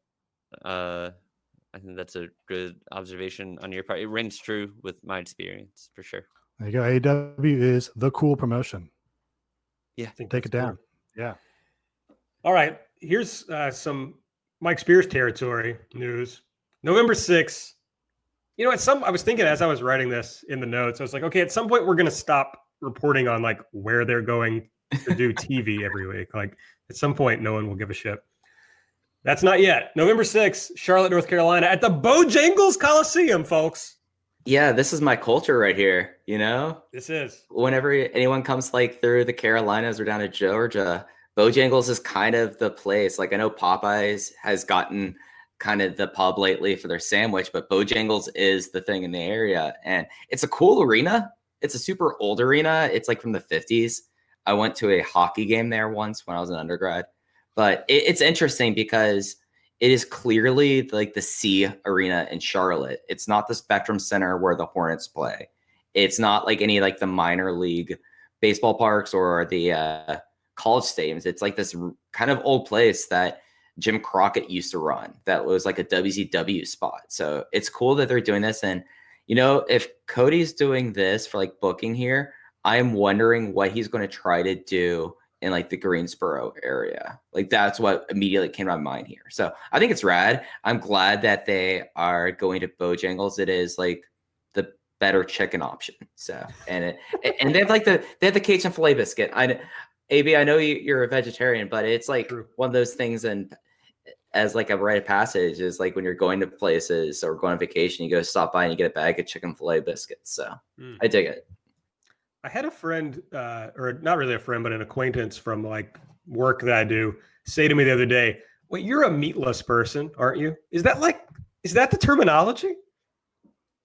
Uh, I think that's a good observation on your part. It rings true with my experience for sure. There you go. AEW is the cool promotion. Yeah, take it down. Cool. Yeah. All right. Here's uh, some Mike Spears territory news. November 6th. You know, at some I was thinking as I was writing this in the notes, I was like, okay, at some point we're gonna stop reporting on like where they're going to do TV every week. Like at some point, no one will give a shit. That's not yet. November 6th, Charlotte, North Carolina, at the Bojangles Coliseum, folks. Yeah, this is my culture right here. You know, this is whenever anyone comes like through the Carolinas or down to Georgia, Bojangles is kind of the place. Like I know Popeyes has gotten kind of the pub lately for their sandwich, but Bojangles is the thing in the area, and it's a cool arena. It's a super old arena. It's like from the 50s. I went to a hockey game there once when I was an undergrad but it, it's interesting because it is clearly like the C arena in Charlotte. It's not the Spectrum Center where the Hornets play. It's not like any like the minor league baseball parks or the uh, college stadiums. It's like this kind of old place that Jim Crockett used to run. That was like a WCW spot. So it's cool that they're doing this. And you know, if Cody's doing this for like booking here, I'm wondering what he's going to try to do in like the Greensboro area. Like that's what immediately came to my mind here. So I think it's rad. I'm glad that they are going to Bojangles. It is like the better chicken option. So and it and they have like the they have the Cajun filet biscuit. I AB, I know you're a vegetarian, but it's like True. one of those things and as like a rite of passage is like when you're going to places or going on vacation, you go stop by and you get a bag of chicken filet biscuits. So mm. I dig it. I had a friend, uh, or not really a friend, but an acquaintance from like work that I do, say to me the other day, "Wait, you're a meatless person, aren't you? Is that like, is that the terminology?"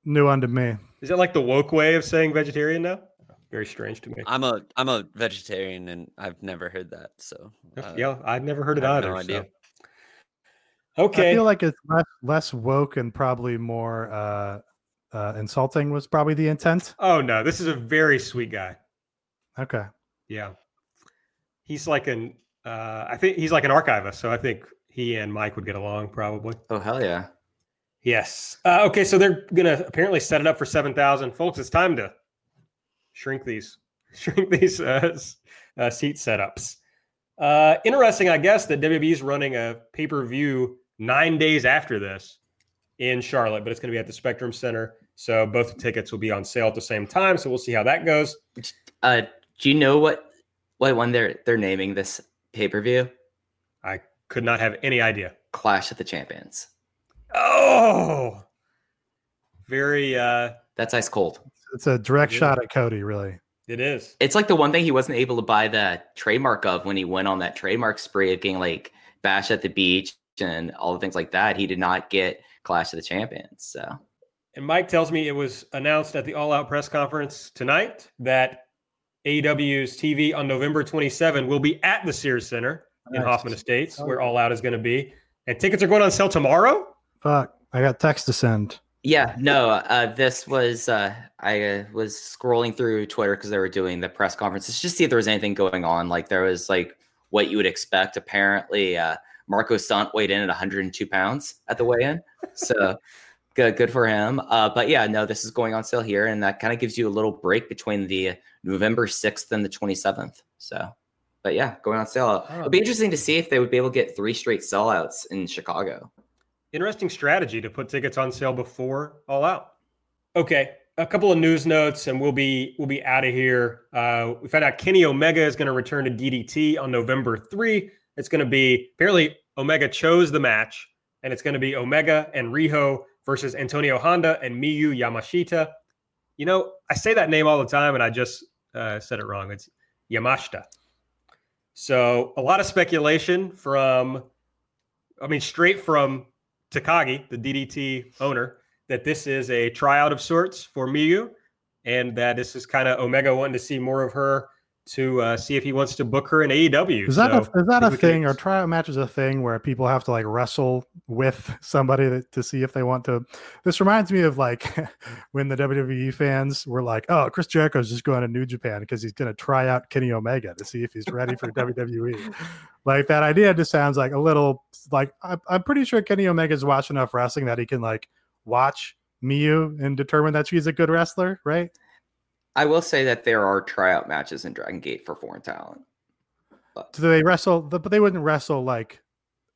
New unto me. Is that like the woke way of saying vegetarian now? Very strange to me. I'm a I'm a vegetarian, and I've never heard that. So uh, yeah, I've never heard it either. No idea. So. Okay, I feel like it's less less woke and probably more uh, uh, insulting was probably the intent. Oh no, this is a very sweet guy. Okay. Yeah, he's like an uh, I think he's like an archivist, so I think he and Mike would get along probably. Oh hell yeah. Yes. Uh, okay, so they're gonna apparently set it up for seven thousand, folks. It's time to shrink these shrink these uh, uh, seat setups. Uh, interesting, I guess, that WWE is running a pay per view nine days after this in Charlotte, but it's going to be at the Spectrum Center. So both tickets will be on sale at the same time. So we'll see how that goes. Uh, do you know what what one they're they're naming this pay per view? I could not have any idea. Clash of the Champions. Oh, very. uh That's ice cold. It's a direct Yeah. shot at Cody, really. It is. It's like the one thing he wasn't able to buy the trademark of when he went on that trademark spree of getting like bash at the beach and all the things like that. He did not get Clash of the Champions. So And Mike tells me it was announced at the All Out press conference tonight that AEW's TV on November 27 will be at the Sears Center in Hoffman Estates, Oh. where All Out is going to be. And tickets are going on sale tomorrow. Fuck. I got text to send. yeah, no, uh, this was uh, I uh, was scrolling through Twitter because they were doing the press conferences just to see if there was anything going on. Like there was like what you would expect. Apparently, uh, Marko Stunt weighed in at 102 pounds at the weigh-in, so good, good for him. Uh, but yeah, no, this is going on sale here, and that kind of gives you a little break between the November 6th and the 27th. So, but yeah, going on sale. It'll be interesting to see if they would be able to get three straight sellouts in Chicago. Interesting strategy to put tickets on sale before All Out. Okay, a couple of news notes, and we'll be we'll be out of here. Uh, we found out Kenny Omega is going to return to DDT on November three. It's going to be apparently Omega chose the match, and it's going to be Omega and Riho versus Antonio Honda and Miyu Yamashita. You know, I say that name all the time, and I just uh, said it wrong. It's Yamashita. So a lot of speculation from, I mean, straight from Takagi, the DDT owner, that this is a tryout of sorts for Miyu, and that this is kind of Omega wanting to see more of her to uh, see if he wants to book her in AEW. Is that So, a, is that I a thing? can- Or tryout matches a thing where people have to like wrestle with somebody to, to see if they want to? This reminds me of like when the WWE fans were like, "Oh, Chris Jericho's just going to New Japan because he's going to try out Kenny Omega to see if he's ready for WWE." Like that idea just sounds like a little like I'm, I'm pretty sure Kenny Omega's watched enough wrestling that he can like watch Miyu and determine that she's a good wrestler, right? I will say that there are tryout matches in Dragon Gate for foreign talent. Do they wrestle? But they wouldn't wrestle like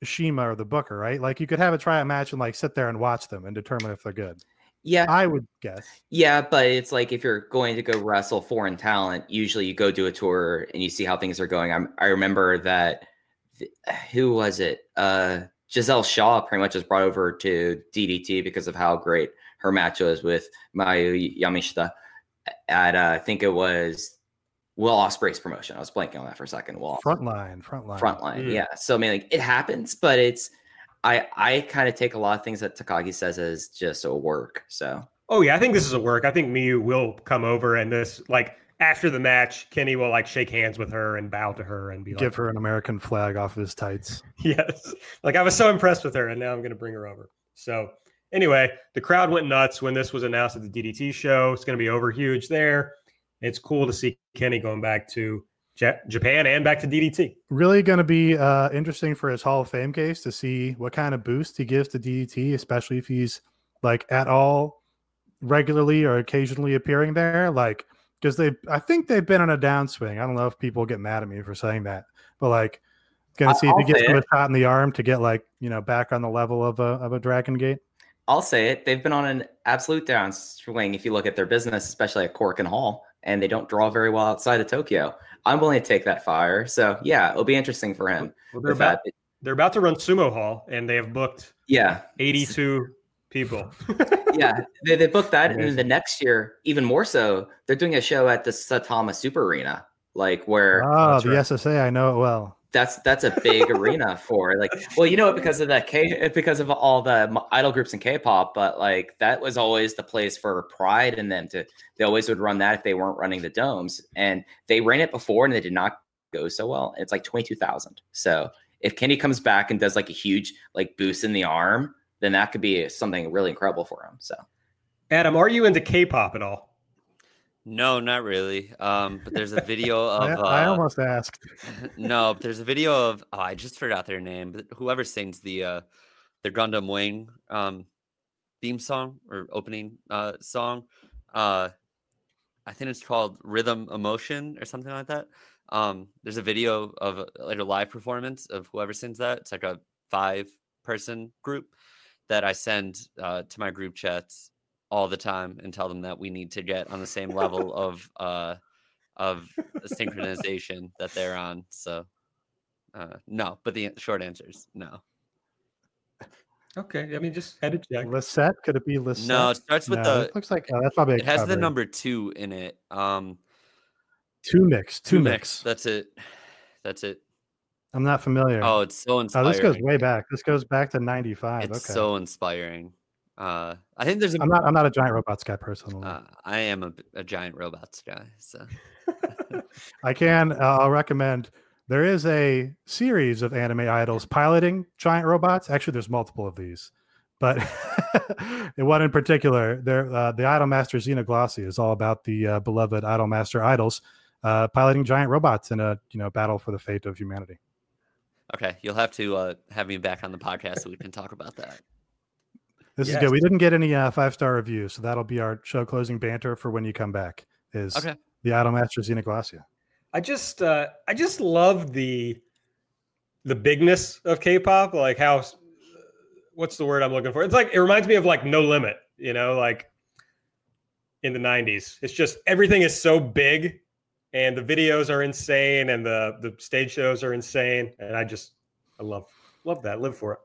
Shima or the Booker, right? Like you could have a tryout match and like sit there and watch them and determine if they're good. Yeah, I would guess. yeah, but it's like if you're going to go wrestle foreign talent, usually you go do a tour and you see how things are going. I'm, I remember that th- who was it? Uh, Giselle Shaw pretty much was brought over to DDT because of how great her match was with Miyu Yamashita at uh, I think it was Will Ospreay's promotion. I was blanking on that for a second. Will Frontline, frontline. frontline. Mm. Yeah. So I mean, like it happens, but it's I I kind of take a lot of things that Takagi says as just a work. So Oh yeah, I think this is a work. I think Miyu will come over and this like after the match, Kenny will like shake hands with her and bow to her and be like Give like, her an American flag off of his tights. Yes. Like I was so impressed with her, and now I'm going to bring her over. So, anyway, the crowd went nuts when this was announced at the DDT show. It's going to be over huge there. It's cool to see Kenny going back to Ja- Japan and back to DDT. Really going to be uh, interesting for his Hall of Fame case to see what kind of boost he gives to DDT, especially if he's like at all regularly or occasionally appearing there. Like, because they, I think they've been on a downswing. I don't know if people get mad at me for saying that, but like, gonna I- see if he I'll gets him a shot in the arm to get like you know back on the level of a of a Dragon Gate. I'll say it. They've been on an absolute downswing if you look at their business, especially at Korakuen Hall, and they don't draw very well outside of Tokyo. I'm willing to take that fire. So yeah, it'll be interesting for him. Well, they're about that. they're about to run Sumo Hall, and they have booked Yeah, 82 people. yeah. They, they booked that, and then the next year, even more so, they're doing a show at the Saitama Super Arena, like where Oh, the right. SSA, I know it well. That's that's a big arena for like well you know it because of that k because of all the idol groups in k-pop but like that was always the place for pride in them to they always would run that if they weren't running the domes and they ran it before and they did not go so well it's like 22000 so if kenny comes back and does like a huge like boost in the arm then that could be something really incredible for him so Adam, are you into K-pop at all? No, not really. Um, but there's a video of I, uh, I almost asked. no, but there's a video of oh, I just forgot their name, but whoever sings the uh the Gundam Wing um theme song or opening uh song. Uh I think it's called Rhythm Emotion or something like that. Um, there's a video of like a live performance of whoever sings that. It's like a five person group that I send uh, to my group chats all the time and tell them that we need to get on the same level of uh, of synchronization that they're on. So uh, no, but the short answer is no. Okay, I mean, just had to check. Lisette? Could it be Lisette? No, it starts with No, the. it looks like uh, that's probably It has the number two in it. Um, two mix. Two, two mix. mix. That's it. That's it. I'm not familiar. Oh, it's so Oh, inspiring. this goes way back. This goes back to '95. It's okay. so inspiring. Uh, I think there's a. I'm not. I'm not a giant robots guy personally. Uh, I am a, a, giant robots guy. So I can. Uh, I'll recommend. There is a series of anime idols piloting giant robots. Actually, there's multiple of these, but one in particular, there uh, the Idol Master Xenoglossia is all about the uh, beloved Idol Master idols uh, piloting giant robots in a you know battle for the fate of humanity. okay, you'll have to uh, have me back on the podcast so we can talk about that. This is good. We didn't get any uh, five star reviews, so that'll be our show closing banter for when you come back. Is Okay. the Idol Master Xenoglossia? I just uh I just love the the bigness of K-pop, like how what's the word I'm looking for? It's like it reminds me of like No Limit, you know, like in the 90s. It's just everything is so big and the videos are insane and the the stage shows are insane and I just I love love that. Live for it.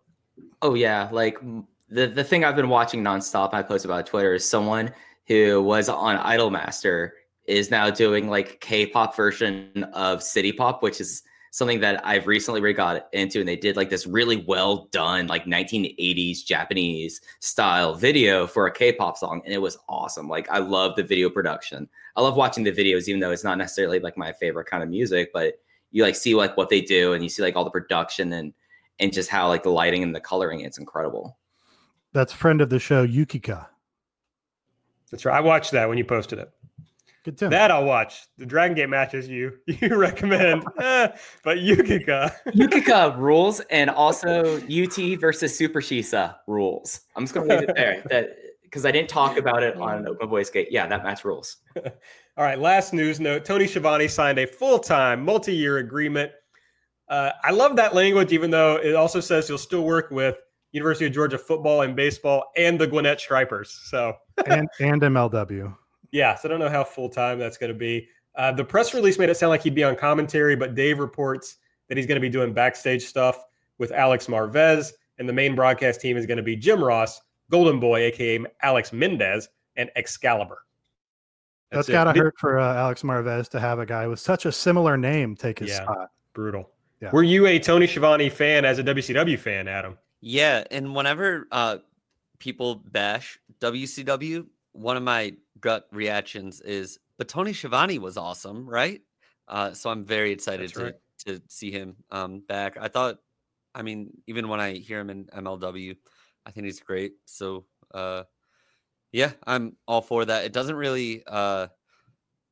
Oh yeah, like m- the the thing I've been watching nonstop. I post about Twitter is someone who was on Idolmaster is now doing like K-pop version of City Pop, which is something that I've recently got into, and they did like this really well done like 1980s Japanese style video for a K-pop song, and it was awesome. Like I love the video production. I love watching the videos, even though it's not necessarily like my favorite kind of music, but you like see like what they do, and you see like all the production and and just how like the lighting and the coloring it's incredible That's friend of the show Yukika. That's right. I watched that when you posted it. Good tune. That I'll watch. The Dragon Gate matches you you recommend. Eh, but Yukika. yukika rules and also ut versus super shisa rules i'm just gonna leave it there that because i didn't talk about it on open voice gate yeah that match rules All right, last news note. Tony Schiavone signed a full-time, multi-year agreement. Uh, I love that language, even though it also says he'll still work with University of Georgia football and baseball and the Gwinnett Stripers. So, and and MLW. yeah, so I don't know how full-time that's going to be. Uh, the press release made it sound like he'd be on commentary, but Dave reports that he's going to be doing backstage stuff with Alex Marvez, and the main broadcast team is going to be Jim Ross, Golden Boy, aka Alex Mendez, and Excalibur. That's it. gotta hurt for uh, Alex Marvez to have a guy with such a similar name take his Yeah. spot. Brutal. Yeah. Were you a Tony Schiavone fan as a WCW fan, Adam? Yeah, and whenever uh, people bash WCW, one of my gut reactions is, "But Tony Schiavone was awesome, right?" Uh, so I'm very excited to right. to see him um, back. I thought, I mean, even when I hear him in MLW, I think he's great. So uh, yeah, I'm all for that. It doesn't really uh,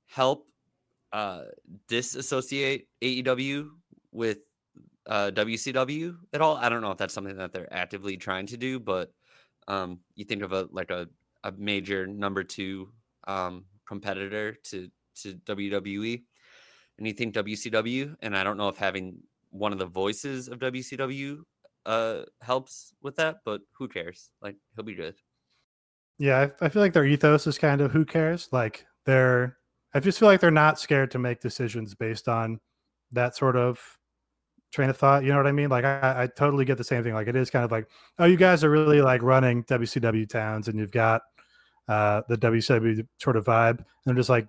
help uh, disassociate AEW with uh, WCW at all. I don't know if that's something that they're actively trying to do, but um, you think of a like a, a major number two um, competitor to to WWE, and you think WCW, and I don't know if having one of the voices of WCW uh, helps with that, but who cares? Like he'll be good. Yeah, I, I feel like their ethos is kind of who cares. Like they're, I just feel like they're not scared to make decisions based on that sort of train of thought. You know what I mean? Like I, I totally get the same thing. Like it is kind of like, oh, you guys are really like running WCW towns, and you've got uh, the WCW sort of vibe. And they're just like,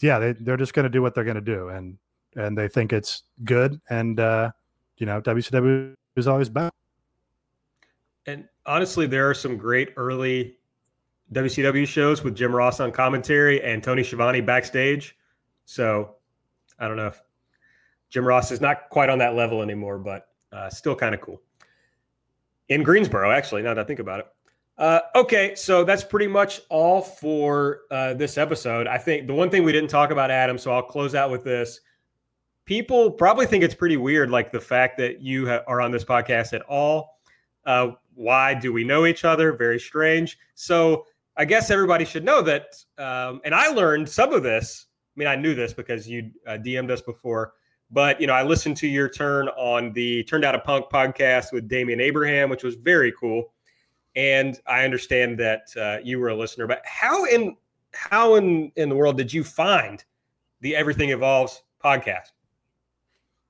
yeah, they they're just going to do what they're going to do, and and they think it's good. And uh, you know, WCW is always back. And honestly, there are some great early WCW shows with Jim Ross on commentary and Tony Schiavone backstage. So I don't know if Jim Ross is not quite on that level anymore, but uh, still kind of cool. In Greensboro, actually, now that I think about it. Uh, okay, so that's pretty much all for uh, this episode. I think the one thing we didn't talk about, Adam, so I'll close out with this. People probably think it's pretty weird, like the fact that you ha- are on this podcast at all. Uh, why do we know each other? Very strange. So I guess everybody should know that. Um, and I learned some of this. I mean, I knew this because you uh, DM'd us before, but you know, I listened to your turn on the Turned Out a Punk podcast with Damian Abraham, which was very cool. And I understand that uh, you were a listener, but how in how in in the world did you find the Everything Evolves podcast?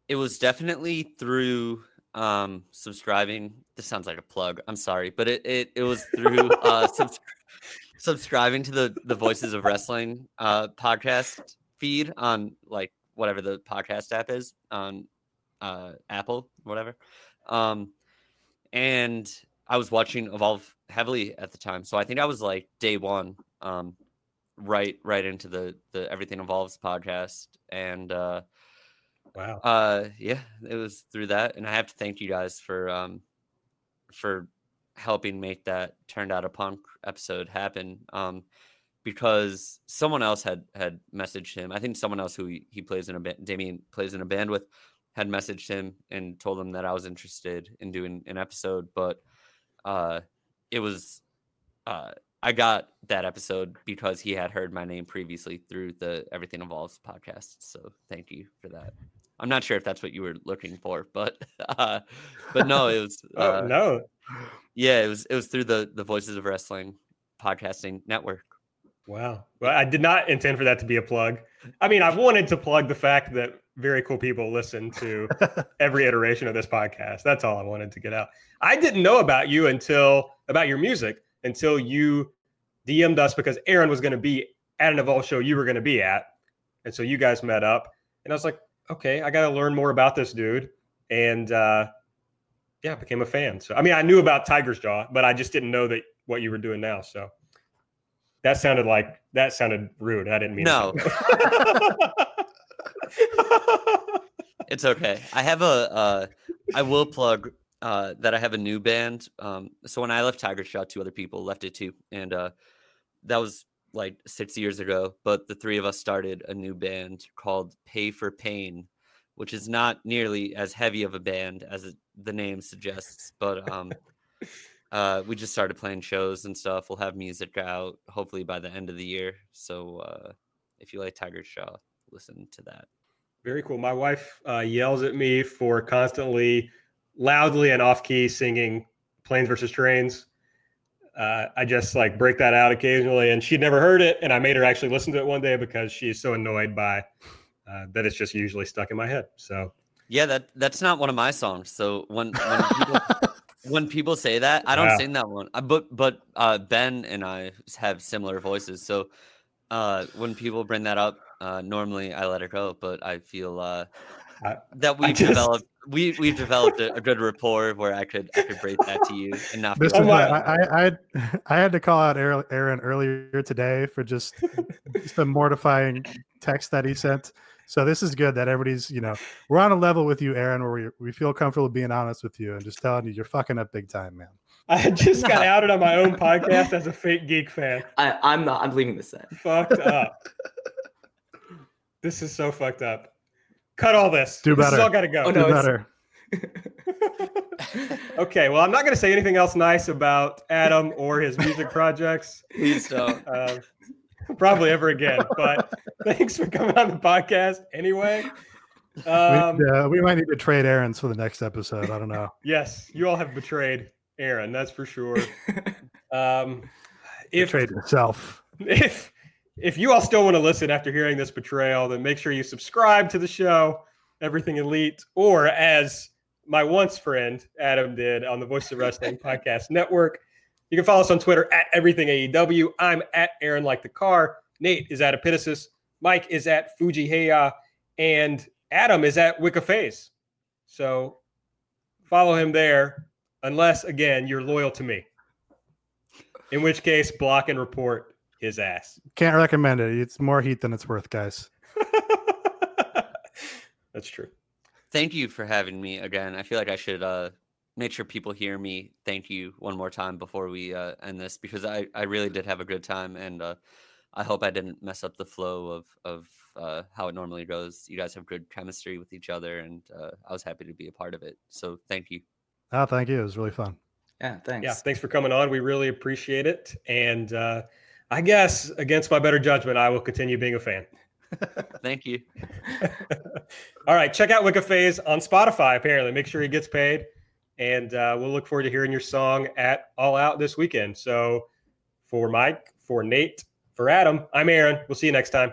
It was definitely through um subscribing this sounds like a plug i'm sorry but it it, it was through uh subs- subscribing to the the voices of wrestling uh podcast feed on like whatever the podcast app is on uh apple whatever um and i was watching evolve heavily at the time so i think i was like day one um right right into the the everything evolves podcast and uh Wow. uh, yeah, it was through that, and I have to thank you guys for um for helping make that turned out a punk episode happen. Um, because someone else had had messaged him. I think someone else who he, he plays in a band, Damian plays in a band with, had messaged him and told him that I was interested in doing an episode, but uh, it was uh. I got that episode because he had heard my name previously through the Everything Evolves podcast. So thank you for that. I'm not sure if that's what you were looking for, but uh, but no, it was uh, oh no. yeah, it was it was through the the Voices of Wrestling podcasting network. Wow. Well, I did not intend for that to be a plug. I mean, I wanted to plug the fact that very cool people listen to every iteration of this podcast. That's all I wanted to get out. I didn't know about you until about your music until you DM'd us because Aaron was going to be at an Evolve show you were going to be at. And so you guys met up. And I was like, okay, I got to learn more about this dude. And uh, yeah, became a fan. So, I mean, I knew about Tigers Jaw, but I just didn't know that what you were doing now. So that sounded like that sounded rude. I didn't mean No. it. It's okay. I have a uh, I will plug uh, that I have a new band. Um, so when I left Tigers Jaw, two other people left it too, and uh, that was like six years ago. But the three of us started a new band called Pay for Pain, which is not nearly as heavy of a band as it, the name suggests. But um, uh, we just started playing shows and stuff. We'll have music out hopefully by the end of the year. So uh, if you like Tigers Jaw, listen to that. Very cool. My wife uh, yells at me for constantly, loudly and off key singing "Planes versus Trains." Uh, I just like break that out occasionally, and she'd never heard it, and I made her actually listen to it one day because she's so annoyed by uh, that it's just usually stuck in my head. So Yeah, that that's not one of my songs. So when when people, when people say that, I don't Wow. sing that one. Uh, But but uh, Ben and I have similar voices. So uh, when people bring that up, uh, normally I let it go. But I feel uh, I- that we've just- developed we we've developed a, a good rapport where I could I could break that to you and not. This Oh is my- what- I, I, I, had, I had to call out Aaron Aaron earlier today for just some mortifying text that he sent. So this is good that everybody's, you know, we're on a level with you, Aaron, where we, we feel comfortable being honest with you and just telling you you're fucking up big time, man. I just got No. outed on my own podcast as a fake geek fan. I, I'm not. I'm leaving this in. Fucked up. this is so fucked up. Cut all this. Do better. This has all got to go. Oh, no, it's- better. okay, well, I'm not going to say anything else nice about Adam or his music projects, Please don't. uh, probably ever again. But thanks for coming on the podcast anyway. We, Um, uh, we might need to trade Aaron's for the next episode. I don't know. yes, you all have betrayed Aaron, that's for sure. Um, if trade yourself. if if you all still want to listen after hearing this betrayal, then make sure you subscribe to the show, Everything Elite, or as my once friend Adam did on the Voice of Wrestling Podcast Network. You can follow us on Twitter at Everything AEW. I'm at Aaron Like the Car. Nate is at Epitasis. Mike is at Fuji Heya, and Adam is at Wiccaphase. So follow him there, unless again you're loyal to me. In which case, block and report his ass. Can't recommend it. It's more heat than it's worth, guys. That's true. Thank you for having me again. I feel like I should uh, make sure people hear me. Thank you one more time before we uh, end this because I, I really did have a good time and uh, I hope I didn't mess up the flow of of uh, how it normally goes. You guys have good chemistry with each other and uh, I was happy to be a part of it. So thank you. Oh, thank you. It was really fun. Yeah, thanks. Yeah, thanks for coming on. We really appreciate it. And uh, I guess against my better judgment, I will continue being a fan. Thank you. All right, check out Wicca Phase on Spotify. Apparently, make sure he gets paid, and uh, we'll look forward to hearing your song at All Out this weekend. So, for Mike, for Nate, for Adam, I'm Aaron. We'll see you next time.